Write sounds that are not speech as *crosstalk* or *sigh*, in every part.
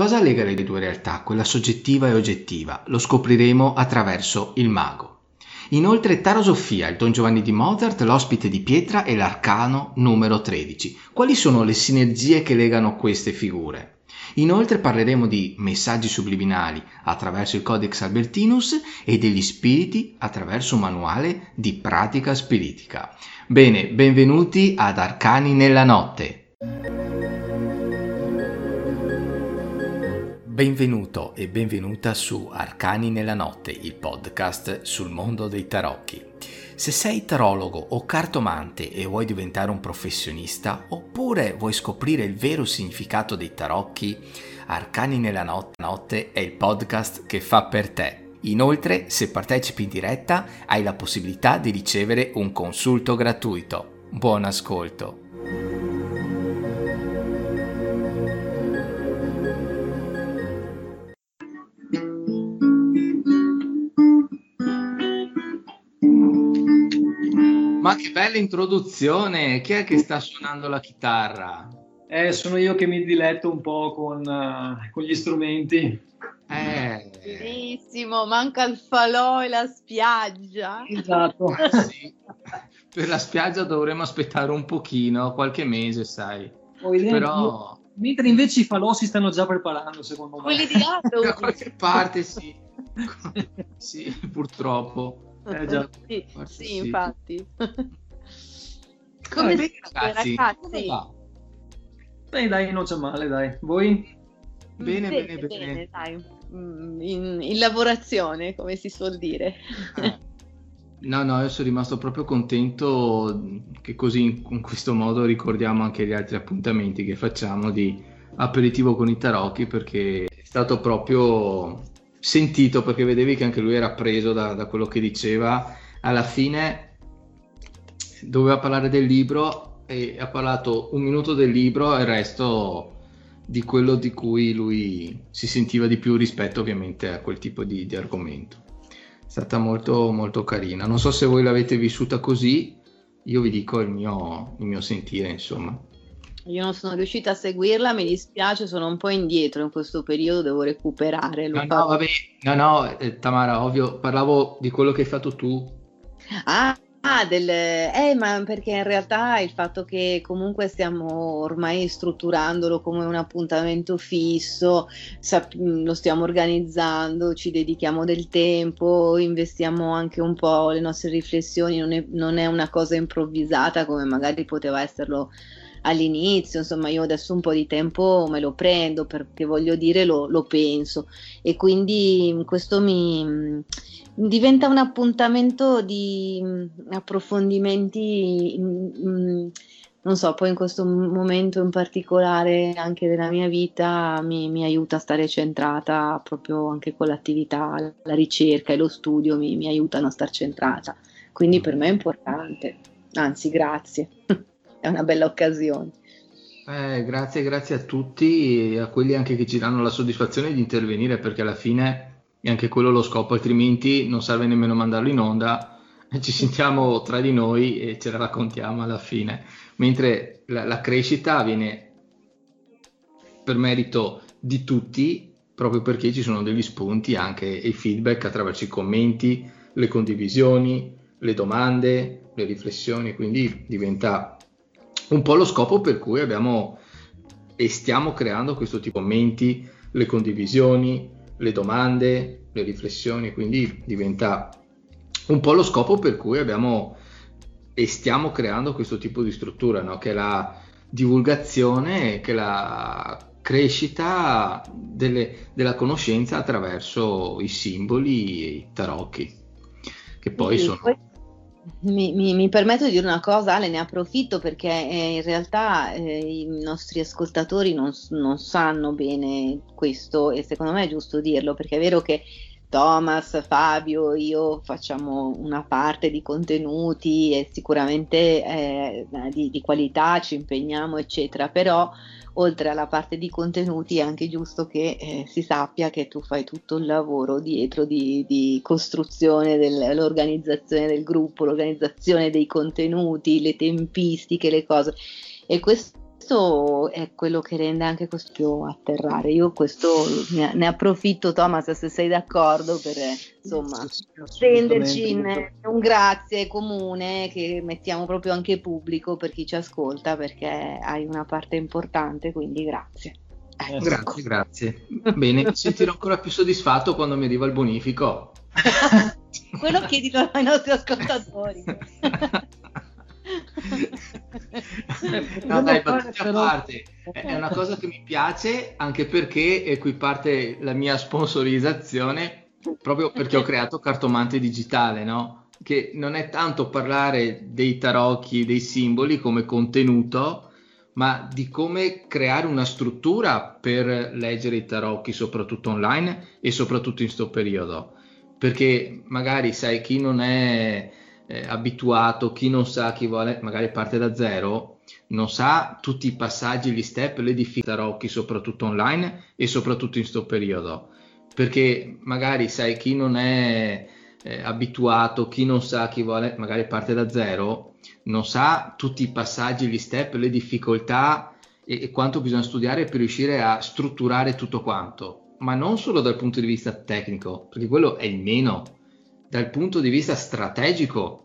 Cosa lega le due realtà, quella soggettiva e oggettiva? Lo scopriremo attraverso il mago. Inoltre Taro Sofia, il Don Giovanni di Mozart, l'ospite di pietra e l'arcano numero 13. Quali sono le sinergie che legano queste figure? Inoltre parleremo di messaggi subliminali attraverso il Codex Albertinus e degli spiriti attraverso un manuale di pratica spiritica. Bene, benvenuti ad Arcani nella notte. Benvenuto e benvenuta su Arcani nella notte, il podcast sul mondo dei tarocchi. Se sei tarologo o cartomante e vuoi diventare un professionista, oppure vuoi scoprire il vero significato dei tarocchi, Arcani nella notte è il podcast che fa per te. Inoltre, se partecipi in diretta, hai la possibilità di ricevere un consulto gratuito. Buon ascolto! Ma che bella introduzione! Chi è che sta suonando la chitarra? Eh, sono io che mi diletto un po' con, uh, con gli strumenti. Eh. Benissimo, manca il falò e la spiaggia. Esatto. sì. Per la spiaggia dovremmo aspettare un pochino, qualche mese, sai. Però... Mentre invece i falò si stanno già preparando, secondo me. Quelli di là *laughs* Da qualche parte, sì. *laughs* sì, purtroppo. Eh, già. Sì, sì, sì, infatti. *laughs* Come bene, ragazzi? ragazzi? Beh, dai, non c'è male, dai. Voi? Bene, bene, bene. bene. dai. Mm, in, in, lavorazione, come si suol dire. Eh. No, no, io sono rimasto proprio contento che così in questo modo ricordiamo anche gli altri appuntamenti che facciamo di aperitivo con i tarocchi perché è stato proprio sentito perché vedevi che anche lui era preso da, da quello che diceva. Alla fine doveva parlare del libro e ha parlato un minuto del libro e il resto di quello di cui lui si sentiva di più rispetto ovviamente a quel tipo di, di argomento. È stata molto molto carina. Non so se voi l'avete vissuta così, io vi dico il mio, il mio sentire, insomma. Io non sono riuscita a seguirla, mi dispiace, sono un po' indietro in questo periodo, devo recuperare. No, no, vabbè, no, no, eh, Tamara, ovvio, parlavo di quello che hai fatto tu. Ah, Ah, del, eh, ma perché in realtà il fatto che comunque stiamo ormai strutturandolo come un appuntamento fisso, sap- lo stiamo organizzando, ci dedichiamo del tempo, investiamo anche un po' le nostre riflessioni, non è, non è una cosa improvvisata come magari poteva esserlo all'inizio, insomma io adesso un po' di tempo me lo prendo perché voglio dire lo, lo penso e quindi questo mi diventa un appuntamento di approfondimenti non so, poi in questo momento in particolare anche della mia vita mi, mi, aiuta a stare centrata proprio anche con l'attività, la ricerca e lo studio mi, mi aiutano a stare centrata. Quindi per me è importante, anzi grazie. *laughs* è una bella occasione. Eh, grazie, grazie a tutti a quelli anche che ci danno la soddisfazione di intervenire perché alla fine è anche quello lo scopo, altrimenti non serve nemmeno mandarlo in onda, *laughs* ci sentiamo tra di noi e ce la raccontiamo alla fine, mentre la, la crescita avviene per merito di tutti proprio perché ci sono degli spunti anche e feedback attraverso i commenti, le condivisioni, le domande, le riflessioni, quindi diventa un po' lo scopo per cui abbiamo e stiamo creando questo tipo di commenti, le condivisioni, le domande, le riflessioni, quindi diventa un po' lo scopo per cui abbiamo e stiamo creando questo tipo di struttura, no? che è la divulgazione, che è la crescita delle, della conoscenza attraverso i simboli e i tarocchi, che poi sì, sono... Poi mi, mi, mi, permetto di dire una cosa, Ale, ne approfitto perché eh, in realtà eh, i nostri ascoltatori non, non, sanno bene questo e secondo me è giusto dirlo perché è vero che Thomas, Fabio, io facciamo una parte di contenuti e sicuramente eh, di, di qualità, ci impegniamo, eccetera, però oltre alla parte di contenuti è anche giusto che eh, si sappia che tu fai tutto il lavoro dietro di, di costruzione dell'organizzazione del gruppo, l'organizzazione dei contenuti, le tempistiche, le cose. E questo questo è quello che rende anche questo atterrare. Io questo ne, ne approfitto, Thomas, se sei d'accordo, per insomma spenderci in un grazie comune che mettiamo proprio anche pubblico per chi ci ascolta, perché hai una parte importante, quindi grazie. Ecco. Grazie, grazie. Bene, mi *laughs* sentirò ancora più soddisfatto quando mi arriva il bonifico. *laughs* Quello chiedilo ai nostri ascoltatori. *laughs* *laughs* no, dai, battute a parte, è una cosa che mi piace anche perché, e qui parte la mia sponsorizzazione, proprio perché ho creato Cartomante Digitale, no? Che non è tanto parlare dei tarocchi, dei simboli come contenuto, ma di come creare una struttura per leggere i tarocchi, soprattutto online e soprattutto in questo periodo. Perché magari sai chi non è eh, abituato, chi non sa, chi vuole, magari parte da zero, non sa tutti i passaggi, gli step, le difficoltà tarocchi, soprattutto online e soprattutto in questo periodo. Perché magari sai chi non è eh, abituato, chi non sa, chi vuole, magari parte da zero, non sa tutti i passaggi, gli step, le difficoltà e, e quanto bisogna studiare per riuscire a strutturare tutto quanto, ma non solo dal punto di vista tecnico, perché quello è il meno, dal punto di vista strategico,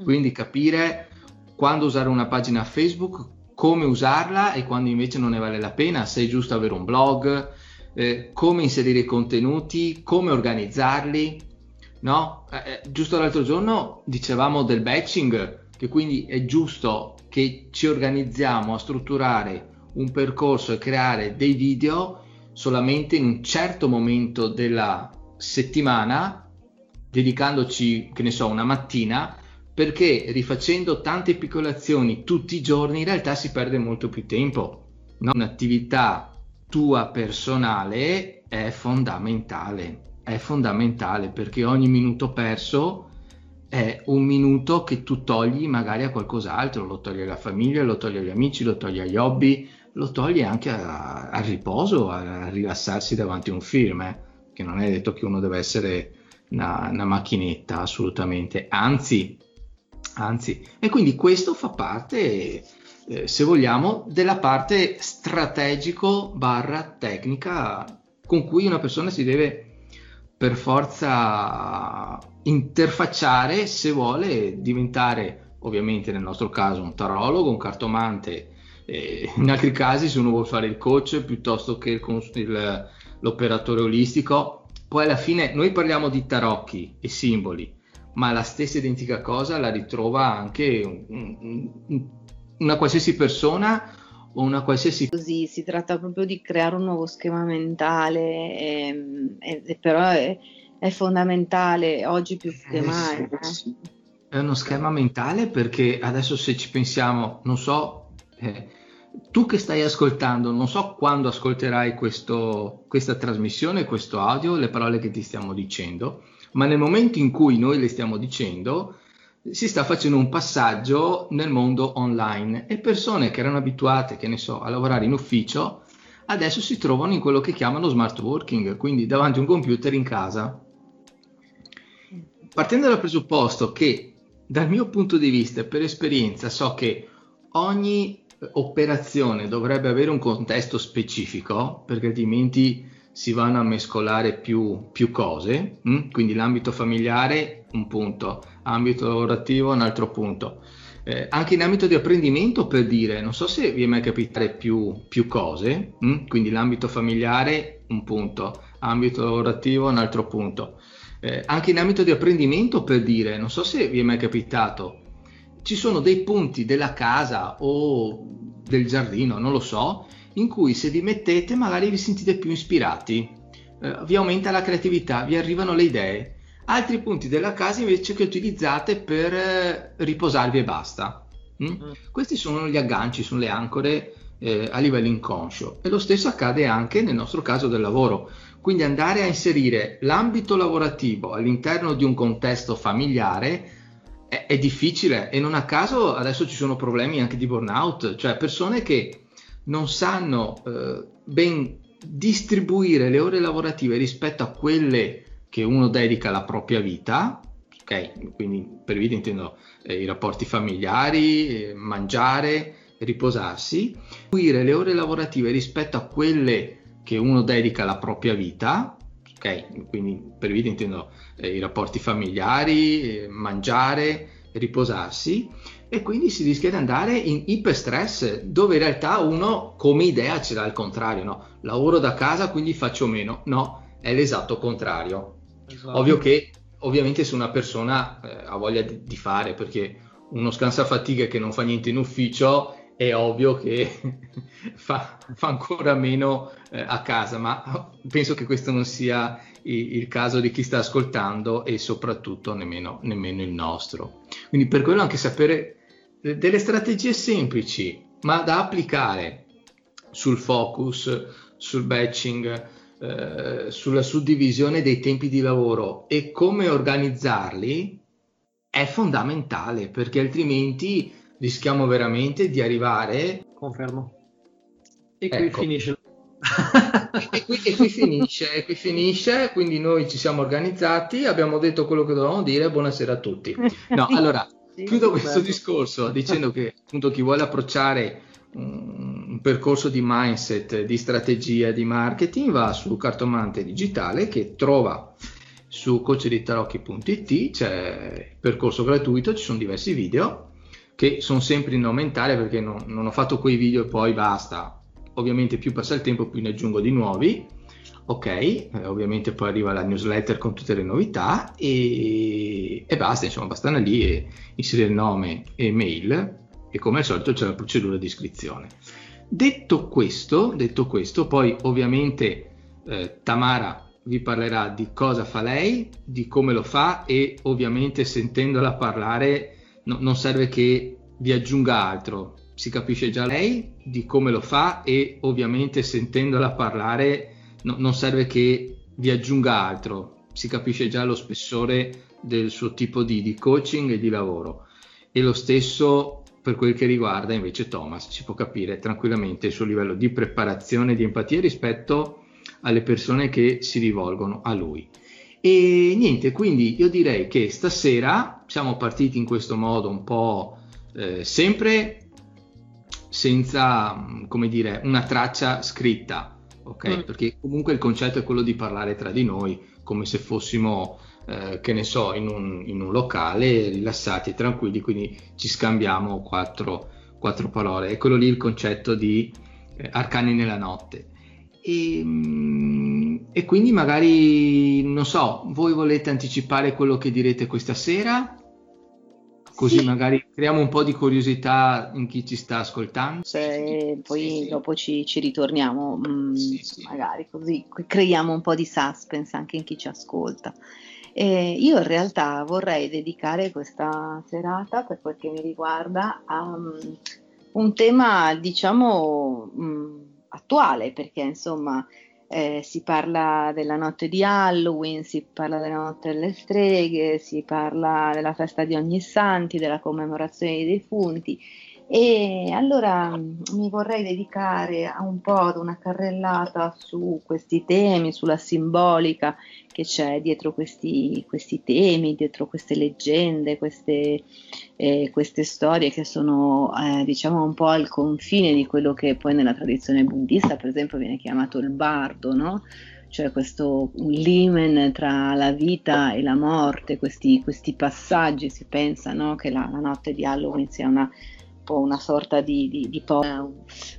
mm. quindi capire quando usare una pagina Facebook, come usarla e quando invece non ne vale la pena, se è giusto avere un blog, eh, come inserire i contenuti, come organizzarli. No? Eh, eh giusto l'altro giorno dicevamo del batching, che quindi è giusto che ci organizziamo a strutturare un percorso e creare dei video solamente in un certo momento della settimana dedicandoci, che ne so, una mattina, perché rifacendo tante piccole azioni tutti i giorni in realtà si perde molto più tempo. No? Un'attività tua personale è fondamentale, è fondamentale perché ogni minuto perso è un minuto che tu togli magari a qualcos'altro, lo togli alla famiglia, lo togli agli amici, lo togli agli hobby, lo togli anche al riposo, a, a, rilassarsi davanti a un film, eh? che non è detto che uno deve essere una, una macchinetta assolutamente, anzi, anzi, e quindi questo fa parte, eh, se vogliamo, della parte strategico barra tecnica con cui una persona si deve per forza interfacciare se vuole diventare, ovviamente nel nostro caso, un tarologo, un cartomante, eh, in altri casi se uno vuole fare il coach piuttosto che il, il, l'operatore olistico, poi alla fine noi parliamo di tarocchi e simboli, ma la stessa identica cosa la ritrova anche un, un, una qualsiasi persona o una qualsiasi... Così si tratta proprio di creare un nuovo schema mentale, e, e, e però è, è, fondamentale oggi più che eh, mai. Sì, eh. È uno schema mentale perché adesso se ci pensiamo, non so, eh, tu che stai ascoltando, non so quando ascolterai questo, questa trasmissione, questo audio, le parole che ti stiamo dicendo, ma nel momento in cui noi le stiamo dicendo, si sta facendo un passaggio nel mondo online e persone che erano abituate, che ne so, a lavorare in ufficio, adesso si trovano in quello che chiamano smart working, quindi davanti a un computer in casa. Partendo dal presupposto che dal mio punto di vista e per esperienza so che ogni operazione dovrebbe avere un contesto specifico perché altrimenti si vanno a mescolare più, più cose, hm? quindi l'ambito familiare un punto, ambito lavorativo un altro punto. Eh, anche in ambito di apprendimento per dire, non so se vi è mai capitare più, più cose, hm? quindi l'ambito familiare un punto, ambito lavorativo un altro punto. Eh, anche in ambito di apprendimento per dire, non so se vi è mai capitato ci sono dei punti della casa o del giardino, non lo so, in cui se vi mettete magari vi sentite più ispirati, eh, vi aumenta la creatività, vi arrivano le idee. Altri punti della casa invece che utilizzate per eh, riposarvi e basta. Mm? Mm. Questi sono gli agganci, sono le ancore eh, a livello inconscio e lo stesso accade anche nel nostro caso del lavoro. Quindi andare a inserire l'ambito lavorativo all'interno di un contesto familiare è, è, difficile e non a caso adesso ci sono problemi anche di burnout, cioè persone che non sanno eh, ben distribuire le ore lavorative rispetto a quelle che uno dedica alla propria vita, ok? Quindi per vita intendo eh, i rapporti familiari, eh, mangiare, riposarsi, distribuire le ore lavorative rispetto a quelle che uno dedica alla propria vita, ok? Quindi per vita intendo eh, i rapporti familiari, eh, mangiare, riposarsi e quindi si rischia di andare in iperstress dove in realtà uno come idea ce l'ha al contrario, no? Lavoro da casa quindi faccio meno, no, è l'esatto contrario. Esatto. Ovvio che ovviamente se una persona eh, ha voglia di, di, fare perché uno scansafatiche che non fa niente in ufficio è ovvio che *laughs* fa, fa, ancora meno eh, a casa, ma penso che questo non sia il, il, caso di chi sta ascoltando e soprattutto nemmeno, nemmeno il nostro. Quindi per quello anche sapere delle strategie semplici, ma da applicare sul focus, sul batching, eh, sulla suddivisione dei tempi di lavoro e come organizzarli è fondamentale perché altrimenti rischiamo veramente di arrivare. Confermo. E qui ecco. finisce. *laughs* e, qui, e, qui, finisce, e qui finisce, quindi noi ci siamo organizzati, abbiamo detto quello che dovevamo dire, buonasera a tutti. No, *laughs* allora, chiudo questo discorso dicendo che appunto chi vuole approcciare un percorso di mindset, di strategia, di marketing va su Cartomante Digitale che trova su coacheditarocchi.it, c'è il percorso gratuito, ci sono diversi video che sono sempre in aumentare perché non, non ho fatto quei video e poi basta. Ovviamente più passa il tempo più ne aggiungo di nuovi. Ok, eh, ovviamente poi arriva la newsletter con tutte le novità e, e basta, insomma, bastano lì e inserire nome e mail e come al solito c'è la procedura di iscrizione. Detto questo, detto questo poi ovviamente eh, Tamara vi parlerà di cosa fa lei, di come lo fa e ovviamente sentendola parlare no, non serve che vi aggiunga altro, si capisce già lei di come lo fa e ovviamente sentendola parlare no, non serve che vi aggiunga altro, si capisce già lo spessore del suo tipo di, di coaching e di lavoro. E lo stesso per quel che riguarda invece Thomas, si può capire tranquillamente il suo livello di preparazione e di empatia rispetto alle persone che si rivolgono a lui. E niente, quindi io direi che stasera siamo partiti in questo modo un po' eh, sempre senza, come dire, una traccia scritta, ok? Mm. Perché comunque il concetto è quello di parlare tra di noi, come se fossimo, eh, che ne so, in un, in un, locale, rilassati e tranquilli, quindi ci scambiamo quattro, quattro parole. È quello lì il concetto di eh, arcani nella notte. E, ehm, e, quindi magari, non so, voi volete anticipare quello che direte questa sera? Così sì. magari creiamo un po' di curiosità in chi ci sta ascoltando. Se poi sì, dopo ci, ci ritorniamo, mh, mm, magari così creiamo un po' di suspense anche in chi ci ascolta. E io in realtà vorrei dedicare questa serata, per quel che mi riguarda, a um, un tema, diciamo, mh, mm, attuale, perché insomma eh, si parla della notte di Halloween, si parla della notte delle streghe, si parla della festa di ogni santi, della commemorazione dei defunti e allora mi vorrei dedicare a un po' ad una carrellata su questi temi, sulla simbolica che c'è dietro questi, questi temi, dietro queste leggende, queste, eh, queste storie che sono eh, diciamo un po' al confine di quello che poi nella tradizione buddista per esempio viene chiamato il bardo, no? cioè questo limen tra la vita e la morte, questi, questi passaggi, si pensa no? che la, la notte di Halloween sia una po' una sorta di, di, di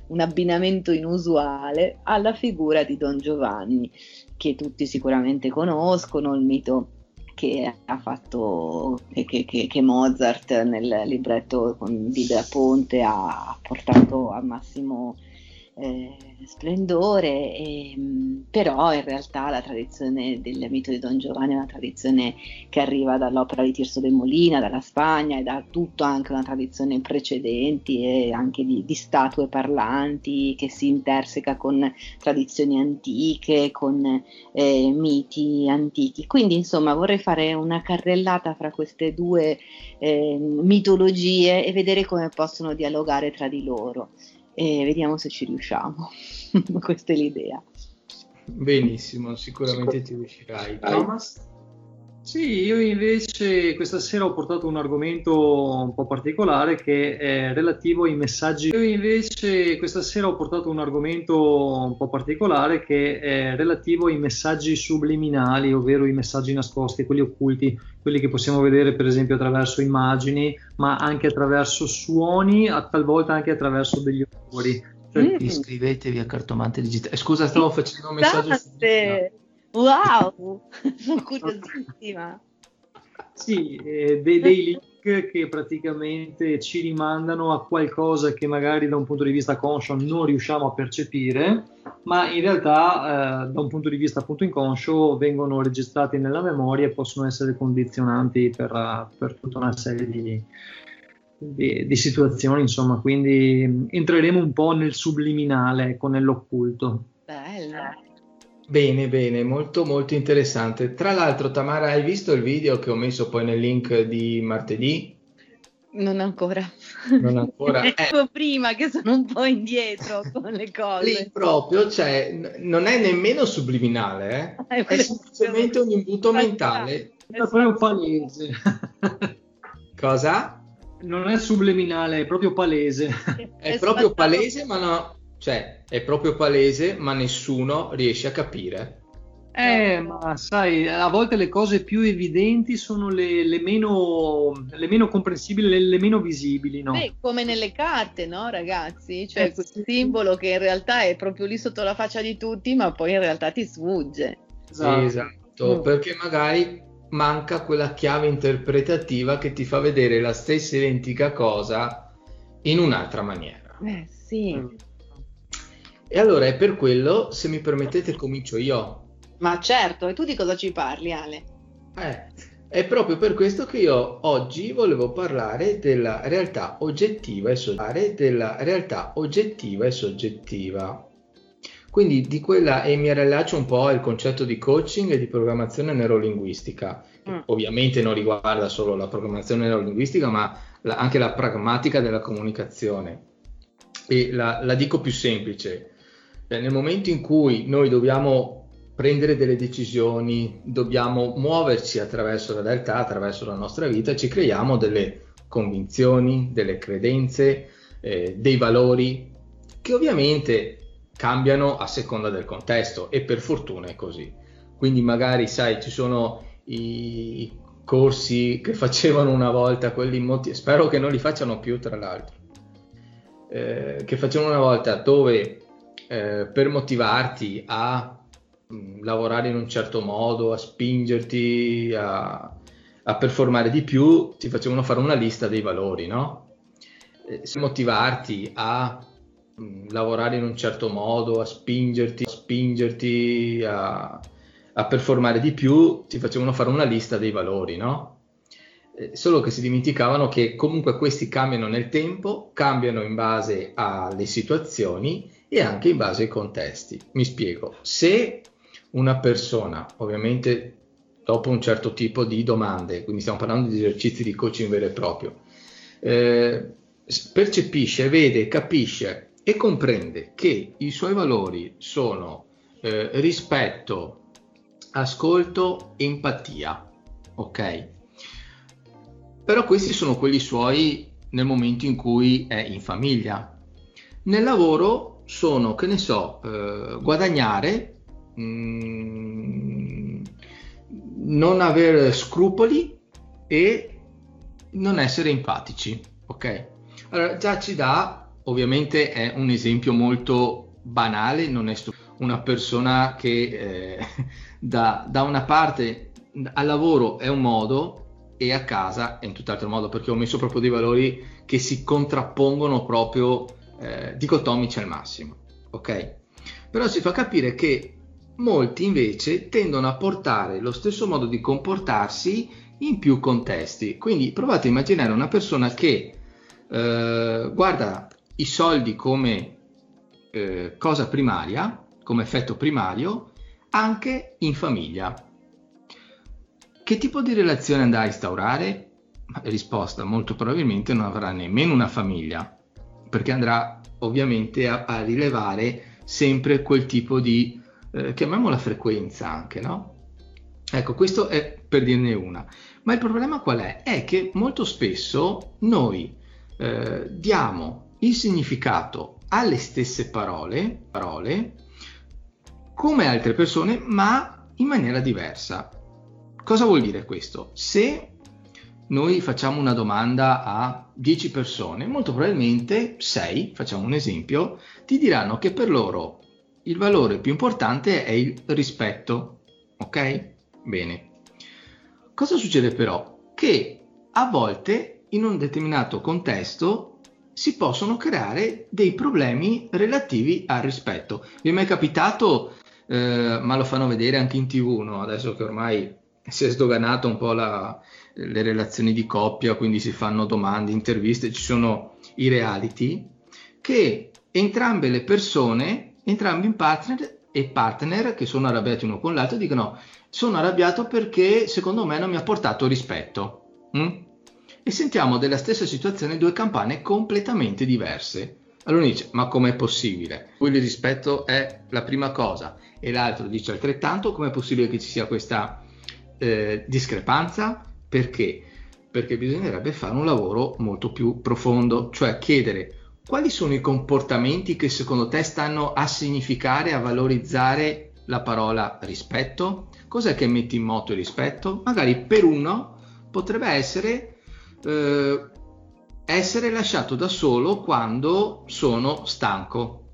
un, abbinamento inusuale alla figura di Don Giovanni, che tutti sicuramente conoscono, il mito che ha fatto che, che, che, Mozart nel libretto con da Ponte ha portato al massimo eh, splendore, e, mm, però in realtà la tradizione del mito di Don Giovanni è una tradizione che arriva dall'opera di Tirso de Molina, dalla Spagna e da tutto anche una tradizione precedenti e anche di, di statue parlanti che si interseca con tradizioni antiche, con eh, miti antichi. Quindi insomma vorrei fare una carrellata fra queste due eh, mitologie e vedere come possono dialogare tra di loro e vediamo se ci riusciamo. *laughs* Questa è l'idea. Benissimo, sicuramente Sicur- ci riuscirai. Thomas? Sì, io invece questa sera ho portato un argomento un po' particolare che è relativo ai messaggi. Io invece questa sera ho portato un argomento un po' particolare che è relativo ai messaggi subliminali, ovvero i messaggi nascosti, quelli occulti, quelli che possiamo vedere per esempio attraverso immagini, ma anche attraverso suoni, talvolta anche attraverso degli odori. Cioè, mm. Iscrivetevi a Cartomante Digitale. Scusa, stavo facendo un messaggio. Wow, *laughs* sono curiosissima. Sì, eh, dei, dei, link che praticamente ci rimandano a qualcosa che magari da un punto di vista conscio non riusciamo a percepire, ma in realtà eh, da un punto di vista appunto inconscio vengono registrati nella memoria e possono essere condizionanti per, per tutta una serie di, di, di, situazioni, insomma, quindi entreremo un po' nel subliminale, ecco, nell'occulto. Bello. Bene, bene, molto molto interessante. Tra l'altro, Tamara, hai visto il video che ho messo poi nel link di martedì? Non ancora. Non ancora. *laughs* eh. prima che sono un po' indietro *laughs* con le cose. Lì proprio, cioè, n- non è nemmeno subliminale, eh? eh è semplicemente un imbuto mentale. È proprio palese. *laughs* Cosa? Non è subliminale, è proprio palese. È, è proprio palese, ma no, cioè, è proprio palese, ma nessuno riesce a capire. Eh, ma sai, a volte le cose più evidenti sono le, le, meno, le meno, comprensibili, le, le, meno visibili, no? Beh, come nelle carte, no, ragazzi? Cioè, eh, questo sì. simbolo che in realtà è proprio lì sotto la faccia di tutti, ma poi in realtà ti sfugge. Esatto, esatto mm. perché magari manca quella chiave interpretativa che ti fa vedere la stessa identica cosa in un'altra maniera. Eh, sì. Mm. E allora è per quello, se mi permettete, comincio io. Ma certo, e tu di cosa ci parli, Ale? Eh, è proprio per questo che io oggi volevo parlare della realtà oggettiva e soggettiva, della realtà oggettiva e soggettiva. Quindi di quella e mi rilascio un po' il concetto di coaching e di programmazione neurolinguistica, che mm. ovviamente non riguarda solo la programmazione neurolinguistica, ma la, anche la pragmatica della comunicazione. E la, la dico più semplice, cioè, nel momento in cui noi dobbiamo prendere delle decisioni, dobbiamo muoverci attraverso la realtà, attraverso la nostra vita, ci creiamo delle convinzioni, delle credenze, eh, dei valori che ovviamente cambiano a seconda del contesto e per fortuna è così. Quindi magari sai ci sono i corsi che *laughs* facevano una volta quelli molti, spero che non li facciano più tra l'altro, eh, che facevano una volta dove eh, per motivarti a mh, mm, lavorare in un certo modo, a spingerti a, a, performare di più, ti facevano fare una lista dei valori, no? Eh, per motivarti a mh, mm, lavorare in un certo modo, a spingerti, a, spingerti a, a performare di più, ti facevano fare una lista dei valori, no? Eh, solo che si dimenticavano che comunque questi cambiano nel tempo, cambiano in base alle situazioni e anche in base ai contesti. Mi spiego, se una persona, ovviamente dopo un certo tipo di domande, quindi stiamo parlando di esercizi di coaching vero e proprio, eh, percepisce, vede, capisce e comprende che i suoi valori sono eh, rispetto, ascolto, empatia, ok? Però questi sono quelli suoi nel momento in cui è in famiglia. Nel lavoro sono, che ne so, eh, guadagnare, mh, mm, non avere scrupoli e non essere empatici, ok? Allora già ci dà, ovviamente è un esempio molto banale, non è stu- una persona che eh, *laughs* da, da una parte al lavoro è un modo e a casa è in tutt'altro modo perché ho messo proprio dei valori che si contrappongono proprio eh, dicotomici al massimo, ok? Però si fa capire che molti invece tendono a portare lo stesso modo di comportarsi in più contesti. Quindi provate a immaginare una persona che eh, guarda i soldi come eh, cosa primaria, come effetto primario, anche in famiglia. Che tipo di relazione andrà a instaurare? Risposta, molto probabilmente non avrà nemmeno una famiglia, perché andrà ovviamente a, a rilevare sempre quel tipo di, eh, chiamiamola frequenza anche, no? Ecco, questo è per dirne una. Ma il problema qual è? È che molto spesso noi eh, diamo il significato alle stesse parole, parole come altre persone, ma in maniera diversa. Cosa vuol dire questo? Se noi facciamo una domanda a 10 persone, molto probabilmente 6, facciamo un esempio, ti diranno che per loro il valore più importante è il rispetto. Ok? Bene. Cosa succede però? Che a volte in un determinato contesto si possono creare dei problemi relativi al rispetto. Vi è mai capitato, eh, ma lo fanno vedere anche in tv, no? adesso che ormai si è sdoganato un po' la, le relazioni di coppia, quindi si fanno domande, interviste, ci sono i reality, che entrambe le persone, entrambi i partner e partner che sono arrabbiati uno con l'altro dicono sono arrabbiato perché secondo me non mi ha portato rispetto. Mm? E sentiamo della stessa situazione due campane completamente diverse. Allora dice, ma com'è possibile? Poi il rispetto è la prima cosa e l'altro dice altrettanto, com'è possibile che ci sia questa eh, discrepanza? Perché? Perché bisognerebbe fare un lavoro molto più profondo, cioè chiedere quali sono i comportamenti che secondo te stanno a significare, a valorizzare la parola rispetto? Cos'è che metti in moto il rispetto? Magari per uno potrebbe essere eh, essere lasciato da solo quando sono stanco.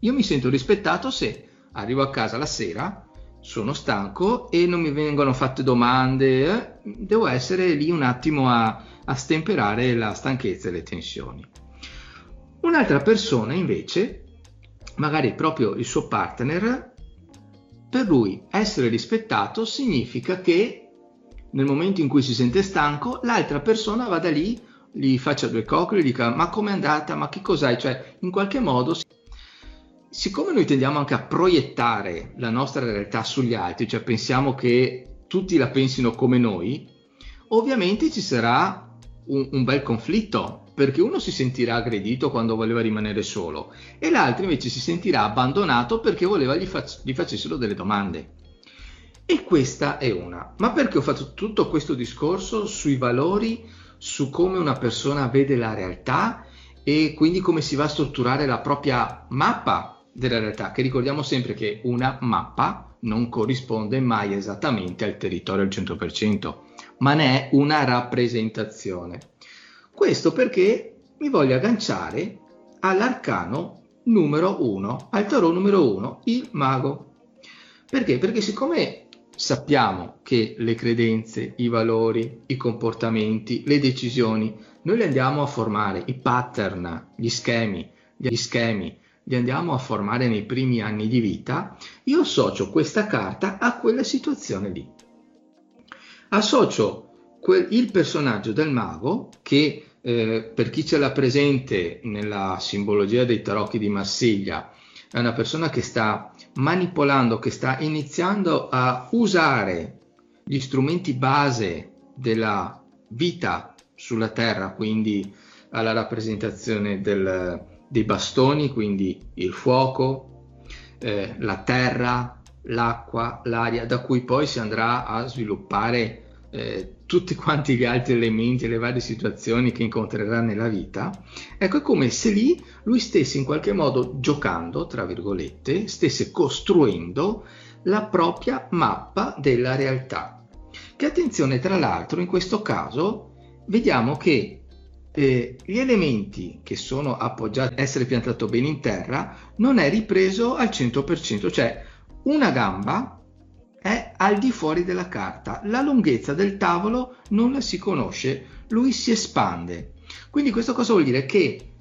Io mi sento rispettato se arrivo a casa la sera, sono stanco e non mi vengono fatte domande, eh, devo essere lì un attimo a, a stemperare la stanchezza e le tensioni. Un'altra persona invece, magari proprio il suo partner, per lui essere rispettato significa che nel momento in cui si sente stanco, l'altra persona vada lì, gli faccia due coccole, gli dica ma com'è andata, ma che cos'hai, cioè in qualche modo, siccome noi tendiamo anche a proiettare la nostra realtà sugli altri, cioè pensiamo che tutti la pensino come noi, ovviamente ci sarà un, un bel conflitto perché uno si sentirà aggredito quando voleva rimanere solo e l'altro invece si sentirà abbandonato perché voleva gli, fac- gli facessero delle domande. E questa è una. Ma perché ho fatto tutto questo discorso sui valori, su come una persona vede la realtà e quindi come si va a strutturare la propria mappa della realtà, che ricordiamo sempre che una mappa non corrisponde mai esattamente al territorio al 100%, ma ne è una rappresentazione. Questo perché mi voglio agganciare all'arcano numero 1, al tarot numero 1, il mago. Perché? Perché siccome sappiamo che le credenze, i valori, i comportamenti, le decisioni, noi le andiamo a formare, i pattern, gli schemi, gli schemi, li andiamo a formare nei primi anni di vita, io associo questa carta a quella situazione lì. Associo quel, il personaggio del mago che eh, per chi ce l'ha presente nella simbologia dei tarocchi di Marsiglia, è una persona che sta manipolando, che sta iniziando a usare gli strumenti base della vita sulla terra, quindi alla rappresentazione del, dei bastoni, quindi il fuoco, eh, la terra, l'acqua, l'aria, da cui poi si andrà a sviluppare eh, tutti *laughs* quanti gli altri elementi e le varie situazioni che incontrerà nella vita, ecco è come se lì lui stesse in qualche modo giocando, tra virgolette, stesse costruendo la propria mappa della realtà. Che attenzione, tra l'altro, in questo caso vediamo che eh, gli elementi che sono appoggiati, essere piantato bene in terra, non è ripreso al 100%, cioè una gamba è al di fuori della carta. La lunghezza del tavolo non la si conosce, lui si espande. Quindi questo cosa vuol dire? Che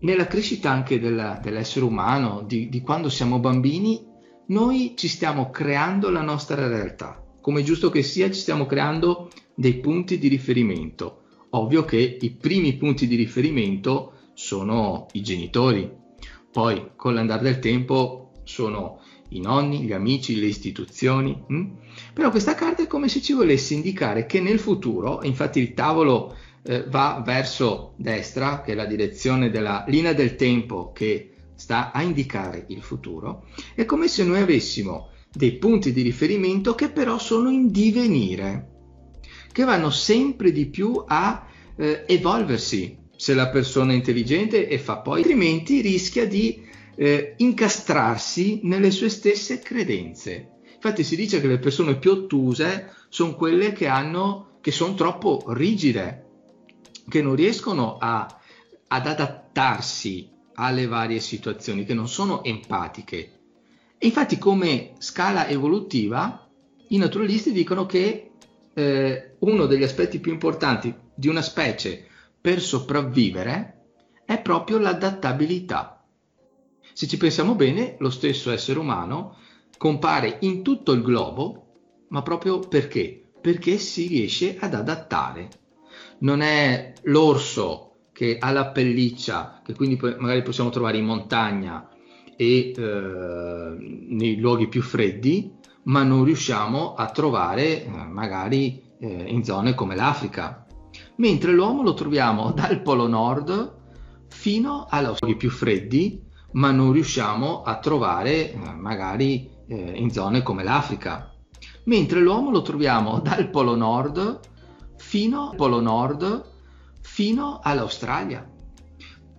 nella crescita anche della, dell'essere umano, di, di quando siamo bambini, noi ci stiamo creando la nostra realtà. Come giusto che sia, ci stiamo creando dei punti di riferimento. Ovvio che i primi punti di riferimento sono i genitori, poi con l'andare del tempo sono i nonni, gli amici, le istituzioni. Hm? Però questa carta è come se ci volesse indicare che nel futuro, infatti il tavolo eh, va verso destra, che è la direzione della linea del tempo che sta a indicare il futuro, è come se noi avessimo dei punti di riferimento che però sono in divenire, che vanno sempre di più a eh, evolversi se la persona è intelligente e fa poi, altrimenti rischia di eh, incastrarsi nelle sue stesse credenze. Infatti si dice che le persone più ottuse sono quelle che, hanno, che sono troppo rigide, che non riescono a, ad adattarsi alle varie situazioni, che non sono empatiche. E infatti come scala evolutiva i naturalisti dicono che eh, uno degli aspetti più importanti di una specie per sopravvivere è proprio l'adattabilità. Se ci pensiamo bene, lo stesso essere umano compare in tutto il globo, ma proprio perché? Perché si riesce ad adattare. Non è l'orso che ha la pelliccia, che quindi magari possiamo trovare in montagna e eh, nei luoghi più freddi, ma non riusciamo a trovare eh, magari eh, in zone come l'Africa mentre l'uomo lo troviamo dal Polo Nord fino ai luoghi più freddi, ma non riusciamo a trovare eh, magari eh, in zone come l'Africa. Mentre l'uomo lo troviamo dal Polo Nord fino al Polo Nord fino all'Australia.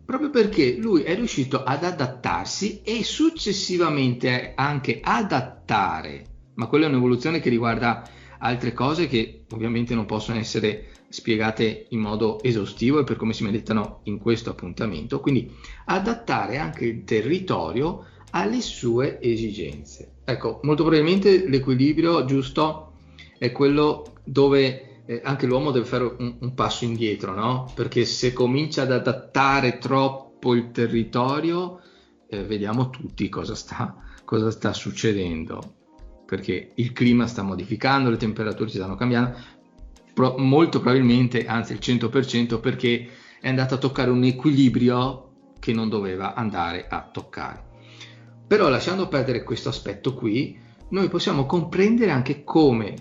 Proprio perché lui è riuscito ad adattarsi e successivamente anche adattare, ma quella è un'evoluzione che riguarda altre cose che ovviamente non possono essere spiegate in modo esaustivo e per come si meritano in questo appuntamento, quindi adattare anche il territorio alle sue esigenze. Ecco, molto probabilmente l'equilibrio giusto è quello dove eh, anche l'uomo deve fare un, un passo indietro, no? Perché se comincia ad adattare troppo il territorio, eh, vediamo tutti cosa sta, cosa sta succedendo perché il clima sta modificando, le temperature si stanno cambiando, pro- molto probabilmente, anzi il 100%, perché è andato a toccare un equilibrio che non doveva andare a toccare. Però lasciando perdere questo aspetto qui, noi possiamo comprendere anche come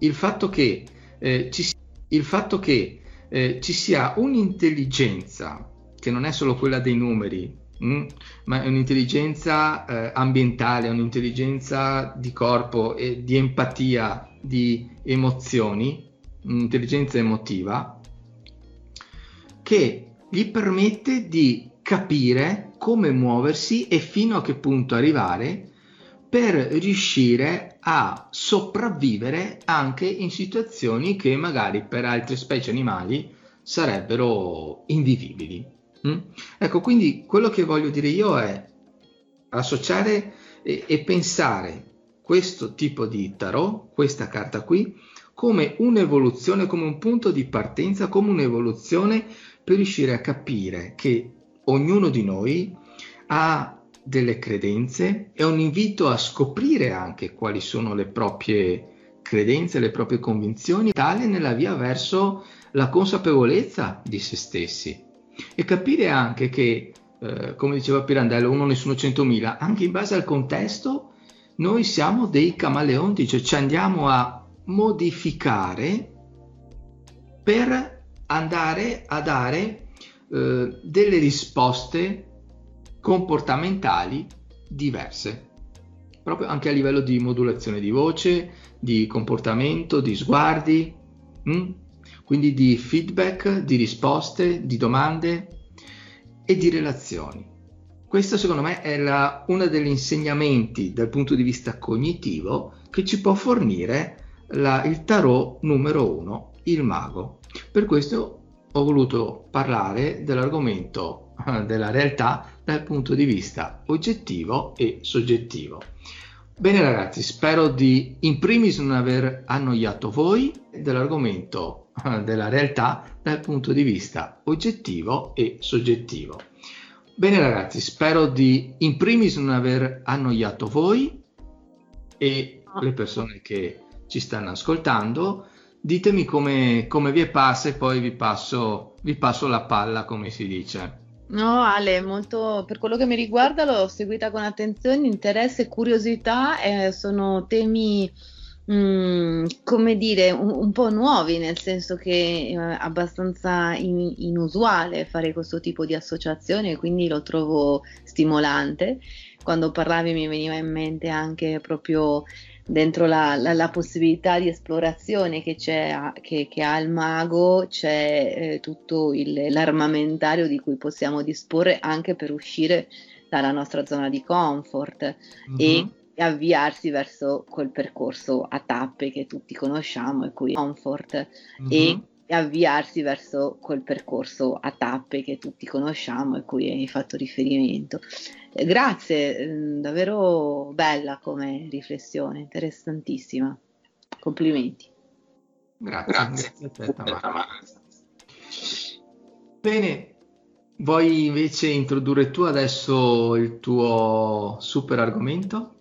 il fatto che, eh, ci, il fatto che eh, ci sia un'intelligenza che non è solo quella dei numeri, mm, ma è un'intelligenza eh, ambientale, un'intelligenza di corpo e di empatia, di emozioni, un'intelligenza emotiva che gli permette di capire come muoversi e fino a che punto arrivare per riuscire a sopravvivere anche in situazioni che magari per altre specie animali sarebbero invivibili. Mm? Ecco, quindi quello che voglio dire io è associare e, e pensare questo tipo di tarot, questa carta qui, come un'evoluzione, come un punto di partenza, come un'evoluzione per riuscire a capire che ognuno di noi ha delle credenze, è un invito a scoprire anche quali sono le proprie credenze, le proprie convinzioni, tale nella via verso la consapevolezza di se stessi e capire anche che, eh, come diceva Pirandello, uno nessuno centomila, anche in base al contesto noi siamo dei camaleonti, cioè ci andiamo a modificare per andare a dare eh, delle risposte comportamentali diverse, proprio anche a livello di modulazione di voce, di comportamento, di sguardi? Mm? Quindi di feedback, di risposte, di domande e di relazioni. Questo secondo me è la, uno degli insegnamenti dal punto di vista cognitivo che ci può fornire la, il tarot numero uno, il mago. Per questo ho voluto parlare dell'argomento *laughs* della realtà dal punto di vista oggettivo e soggettivo. Bene ragazzi, spero di in primis non aver annoiato voi dell'argomento della realtà dal punto di vista oggettivo e soggettivo. Bene ragazzi, spero di in primis non aver annoiato voi e le persone che ci stanno ascoltando. Ditemi come, come vi è passa e poi vi passo, vi passo la palla, come si dice. No, Ale, molto, per quello che mi riguarda l'ho seguita con attenzione, interesse e curiosità, eh, sono temi, mm, come dire, un, un, po' nuovi, nel senso che è abbastanza in, inusuale fare questo tipo di associazione, quindi lo trovo stimolante quando parlavi mi veniva in mente anche proprio dentro la, la, la possibilità di esplorazione che, c'è, che, che ha il mago, c'è eh, tutto il, l'armamentario di cui possiamo disporre anche per uscire dalla nostra zona di comfort mm-hmm. e avviarsi verso quel percorso a tappe che tutti conosciamo e cui comfort mm-hmm. e avviarsi verso quel percorso a tappe che tutti conosciamo e cui hai fatto riferimento. Eh, grazie, mm, davvero bella come riflessione, interessantissima. Complimenti. Grazie, grazie. grazie Bene, vuoi invece introdurre tu adesso il tuo super argomento?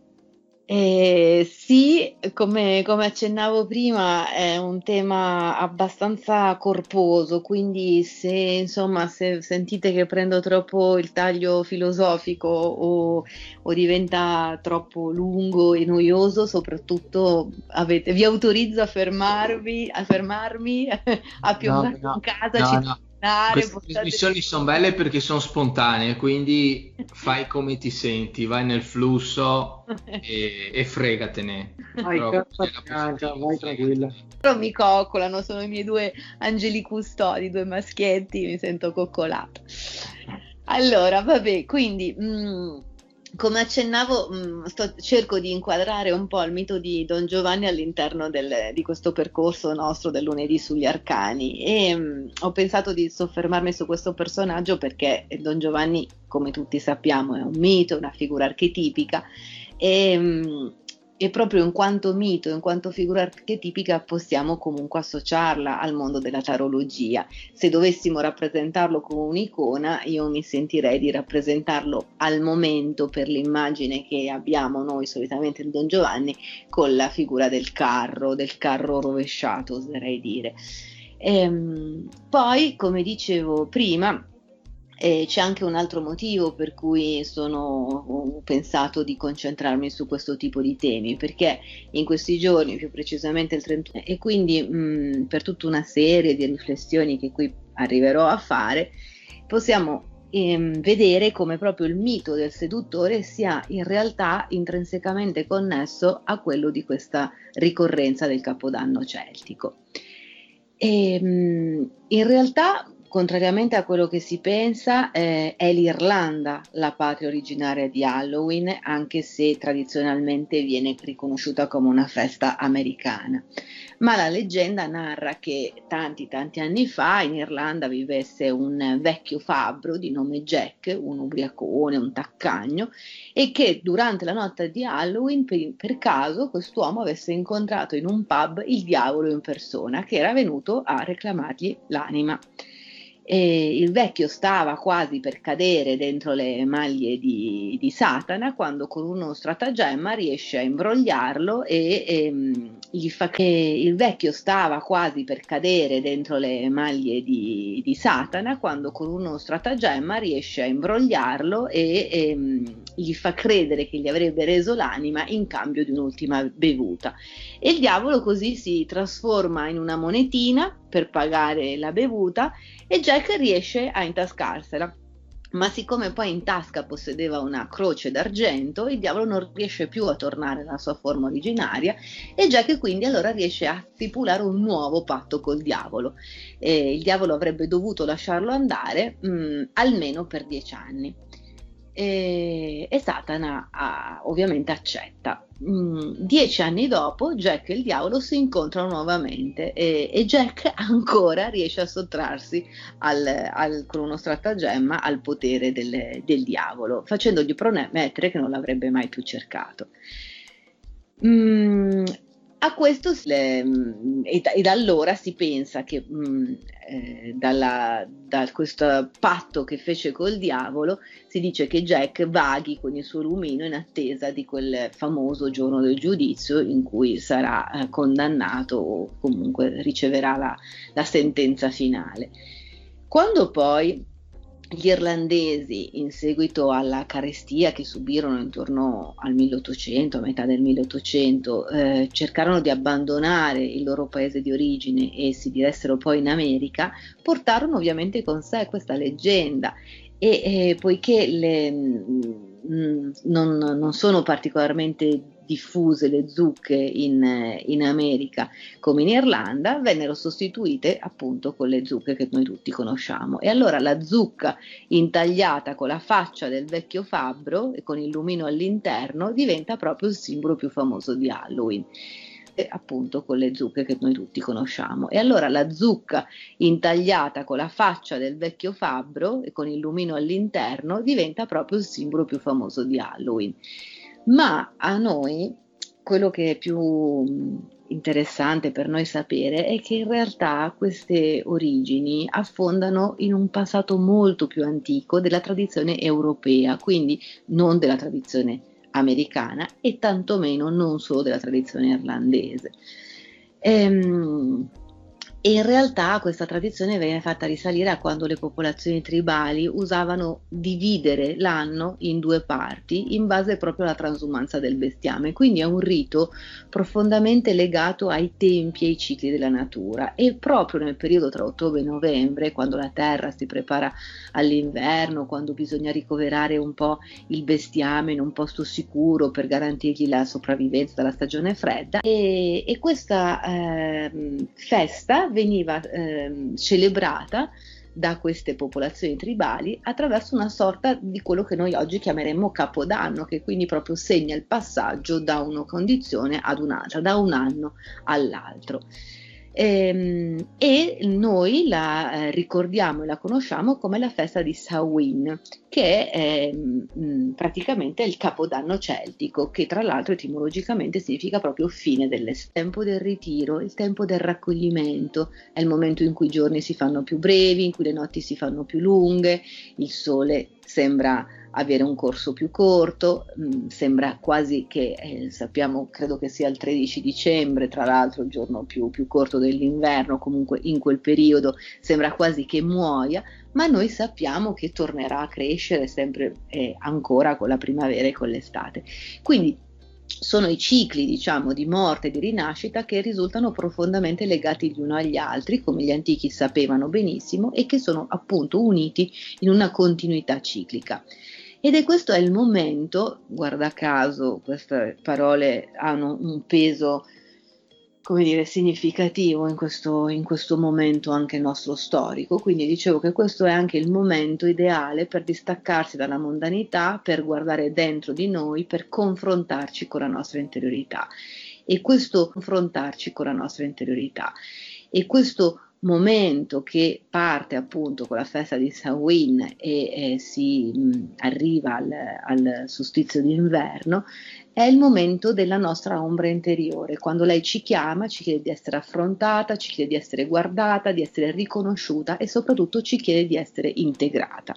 Eh, sì, come, come, accennavo prima, è un tema abbastanza corposo, quindi se, insomma, se sentite che prendo troppo il taglio filosofico o, o diventa troppo lungo e noioso, soprattutto avete, vi autorizzo a fermarvi, a fermarmi, *laughs* a piombare no, no, in casa. No, Queste trasmissioni sono belle perché sono spontanee, quindi fai come ti senti, vai nel flusso *laughs* e, e fregatene. Vai, tranquilla. Però mi coccolano, sono i miei due angeli custodi, due maschietti, mi sento coccolata. Allora, vabbè, quindi... Mh, mm, come accennavo, mh, mm, sto, cerco di inquadrare un po' il mito di Don Giovanni all'interno del, di questo percorso nostro del lunedì sugli arcani. E mh, mm, ho pensato di soffermarmi su questo personaggio perché Don Giovanni, come tutti sappiamo, è un mito, una figura archetipica. E mh, mm, e proprio in quanto mito, in quanto figura archetipica possiamo comunque associarla al mondo della tarologia. Se dovessimo rappresentarlo come un'icona, io mi sentirei di rappresentarlo al momento per l'immagine che abbiamo noi solitamente di Don Giovanni con la figura del carro, del carro rovesciato, oserei dire. Ehm, poi, come dicevo prima, e c'è anche un altro motivo per cui sono, pensato di concentrarmi su questo tipo di temi, perché in questi giorni, più precisamente il 31, e quindi mh, per tutta una serie di riflessioni che qui arriverò a fare, possiamo ehm, vedere come proprio il mito del seduttore sia in realtà intrinsecamente connesso a quello di questa ricorrenza del Capodanno celtico. E, mh, in realtà contrariamente a quello che si pensa, eh, è l'Irlanda la patria originaria di Halloween, anche se tradizionalmente viene riconosciuta come una festa americana. Ma la leggenda narra che tanti tanti anni fa in Irlanda vivesse un vecchio fabbro di nome Jack, un ubriacone, un taccagno, e che durante la notte di Halloween per, per caso quest'uomo avesse incontrato in un pub il diavolo in persona che era venuto a reclamargli l'anima. E il vecchio stava quasi per cadere dentro le maglie di, di Satana quando con uno stratagemma riesce a imbrogliarlo e, e ehm, gli fa che il vecchio stava quasi per cadere dentro le maglie di, di Satana quando con uno stratagemma riesce a imbrogliarlo e, e ehm, gli fa credere che gli avrebbe reso l'anima in cambio di un'ultima bevuta. E il diavolo così si trasforma in una monetina per pagare la bevuta e Jack riesce a intascarsela. Ma siccome poi in tasca possedeva una croce d'argento, il diavolo non riesce più a tornare nella sua forma originaria e Jack quindi allora riesce a stipulare un nuovo patto col diavolo. E il diavolo avrebbe dovuto lasciarlo andare mh, mm, almeno per dieci anni e, e Satana ha, ovviamente accetta. Mm, dieci anni dopo Jack e il diavolo si incontrano nuovamente e, e Jack ancora riesce a sottrarsi al, al, con uno stratagemma al potere del, del diavolo, facendogli promettere che non l'avrebbe mai più cercato. Mm, a questo le, e, da, e, da, allora si pensa che mh, mm, eh, dalla, da questo patto che fece col diavolo si dice che Jack vaghi con il suo lumino in attesa di quel famoso giorno del giudizio in cui sarà eh, condannato o comunque riceverà la, la sentenza finale. Quando poi gli irlandesi, in seguito alla carestia che subirono intorno al 1800, a metà del 1800, eh, cercarono di abbandonare il loro paese di origine e si diressero poi in America, portarono ovviamente con sé questa leggenda. E eh, poiché le, mh, non, non, sono particolarmente diffuse le zucche in, in, America come in Irlanda, vennero sostituite appunto con le zucche che noi tutti conosciamo. E allora la zucca intagliata con la faccia del vecchio fabbro e con il lumino all'interno diventa proprio il simbolo più famoso di Halloween appunto con le zucche che noi tutti conosciamo. E allora la zucca intagliata con la faccia del vecchio fabbro e con il lumino all'interno diventa proprio il simbolo più famoso di Halloween. Ma a noi quello che è più interessante per noi sapere è che in realtà queste origini affondano in un passato molto più antico della tradizione europea, quindi non della tradizione americana e tantomeno non solo della tradizione irlandese. Ehm, e in realtà questa tradizione viene fatta risalire a quando le popolazioni tribali usavano dividere l'anno in due parti in base proprio alla transumanza del bestiame. Quindi è un rito profondamente legato ai tempi e ai cicli della natura. E proprio nel periodo tra ottobre e novembre, quando la terra si prepara all'inverno, quando bisogna ricoverare un po' il bestiame in un posto sicuro per garantirgli la sopravvivenza dalla stagione fredda, e, e questa eh, festa veniva eh, celebrata da queste popolazioni tribali attraverso una sorta di quello che noi oggi chiameremmo capodanno, che quindi proprio segna il passaggio da una condizione ad un'altra, da un anno all'altro. Ehm, e noi la eh, ricordiamo e la conosciamo come la festa di Samhain, che è mh, mm, praticamente il capodanno celtico, che tra l'altro etimologicamente significa proprio fine. Il tempo del ritiro, il tempo del raccoglimento, è il momento in cui i giorni si fanno più brevi, in cui le notti si fanno più lunghe, il sole sembra avere un corso più corto, mh, mm, sembra quasi che, eh, sappiamo, credo che sia il 13 dicembre, tra l'altro il giorno più, più corto dell'inverno, comunque in quel periodo sembra quasi che muoia, ma noi sappiamo che tornerà a crescere sempre eh, ancora con la primavera e con l'estate. Quindi sono i cicli, diciamo, di morte e di rinascita che risultano profondamente legati gli uni agli altri, come gli antichi sapevano benissimo, e che sono appunto uniti in una continuità ciclica. Ed è questo è il momento, guarda caso, queste parole hanno un peso, come dire, significativo in questo, in questo momento anche nostro storico. Quindi dicevo che questo è anche il momento ideale per distaccarsi dalla mondanità, per guardare dentro di noi, per confrontarci con la nostra interiorità. E questo confrontarci con la nostra interiorità. E questo momento che parte appunto con la festa di Samhain e eh, si mh, arriva al, al solstizio d'inverno, è il momento della nostra ombra interiore, quando lei ci chiama, ci chiede di essere affrontata, ci chiede di essere guardata, di essere riconosciuta e soprattutto ci chiede di essere integrata.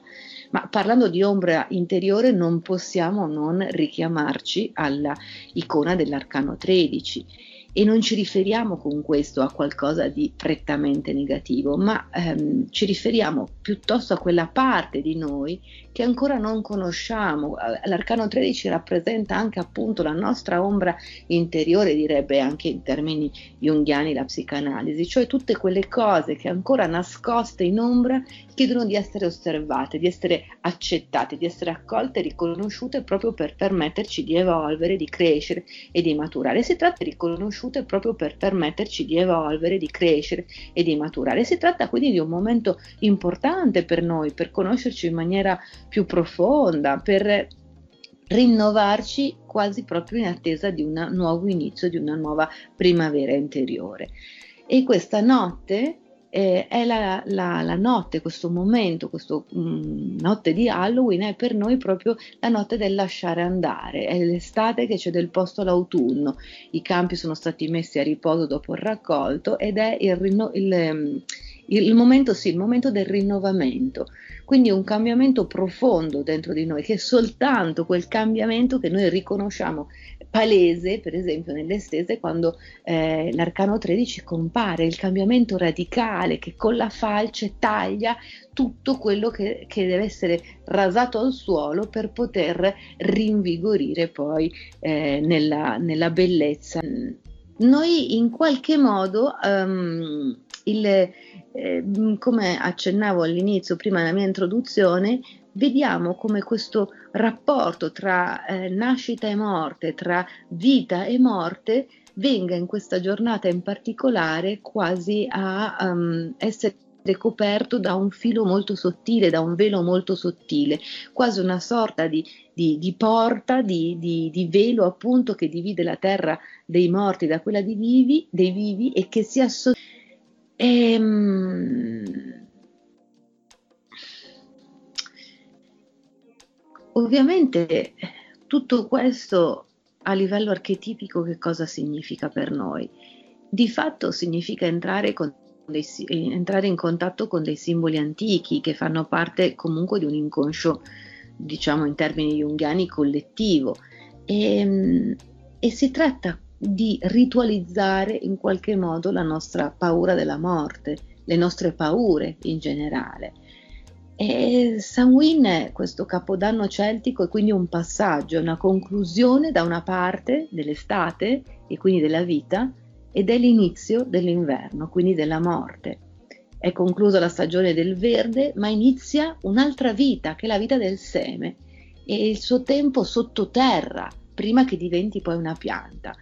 Ma parlando di ombra interiore non possiamo non richiamarci alla icona dell'arcano 13 e non ci riferiamo con questo a qualcosa di prettamente negativo, ma ehm, ci riferiamo piuttosto a quella parte di noi che ancora non conosciamo. L'arcano 13 rappresenta anche appunto la nostra ombra interiore, direbbe anche in termini junghiani la psicanalisi, cioè tutte quelle cose che ancora nascoste in ombra chiedono di essere osservate, di essere accettate, di essere accolte e riconosciute proprio per permetterci di evolvere, di crescere e di maturare. Si tratta di riconosciute proprio per permetterci di evolvere, di crescere e di maturare. Si tratta quindi di un momento importante per noi, per conoscerci in maniera più profonda, per rinnovarci quasi proprio in attesa di un nuovo inizio, di una nuova primavera interiore. E questa notte eh, è la, la, la, notte, questo momento, questa mm, notte di Halloween è per noi proprio la notte del lasciare andare, è l'estate che c'è del posto all'autunno, i campi sono stati messi a riposo dopo il raccolto ed è il, il, il, il momento, sì, il momento del rinnovamento. Quindi un cambiamento profondo dentro di noi, che è soltanto quel cambiamento che noi riconosciamo palese, per esempio nell'estese, quando eh, l'arcano 13 compare, il cambiamento radicale che con la falce taglia tutto quello che, che deve essere rasato al suolo per poter rinvigorire poi eh, nella, nella, bellezza. Noi in qualche modo um, il, eh, come accennavo all'inizio, prima nella mia introduzione, vediamo come questo rapporto tra eh, nascita e morte, tra vita e morte, venga in questa giornata in particolare quasi a um, essere coperto da un filo molto sottile, da un velo molto sottile, quasi una sorta di, di, di porta, di, di, velo appunto che divide la terra dei morti da quella vivi, dei vivi e che si associa. Ehm... Ovviamente tutto questo a livello archetipico che cosa significa per noi? Di fatto significa entrare, dei, entrare, in contatto con dei simboli antichi che fanno parte comunque di un inconscio, diciamo in termini junghiani, collettivo. E, ehm, e si tratta di ritualizzare in qualche modo la nostra paura della morte, le nostre paure in generale. E Samhain, questo capodanno celtico, è quindi un passaggio, una conclusione da una parte dell'estate e quindi della vita ed è l'inizio dell'inverno, quindi della morte. È conclusa la stagione del verde, ma inizia un'altra vita, che è la vita del seme e il suo tempo sottoterra, prima che diventi poi una pianta.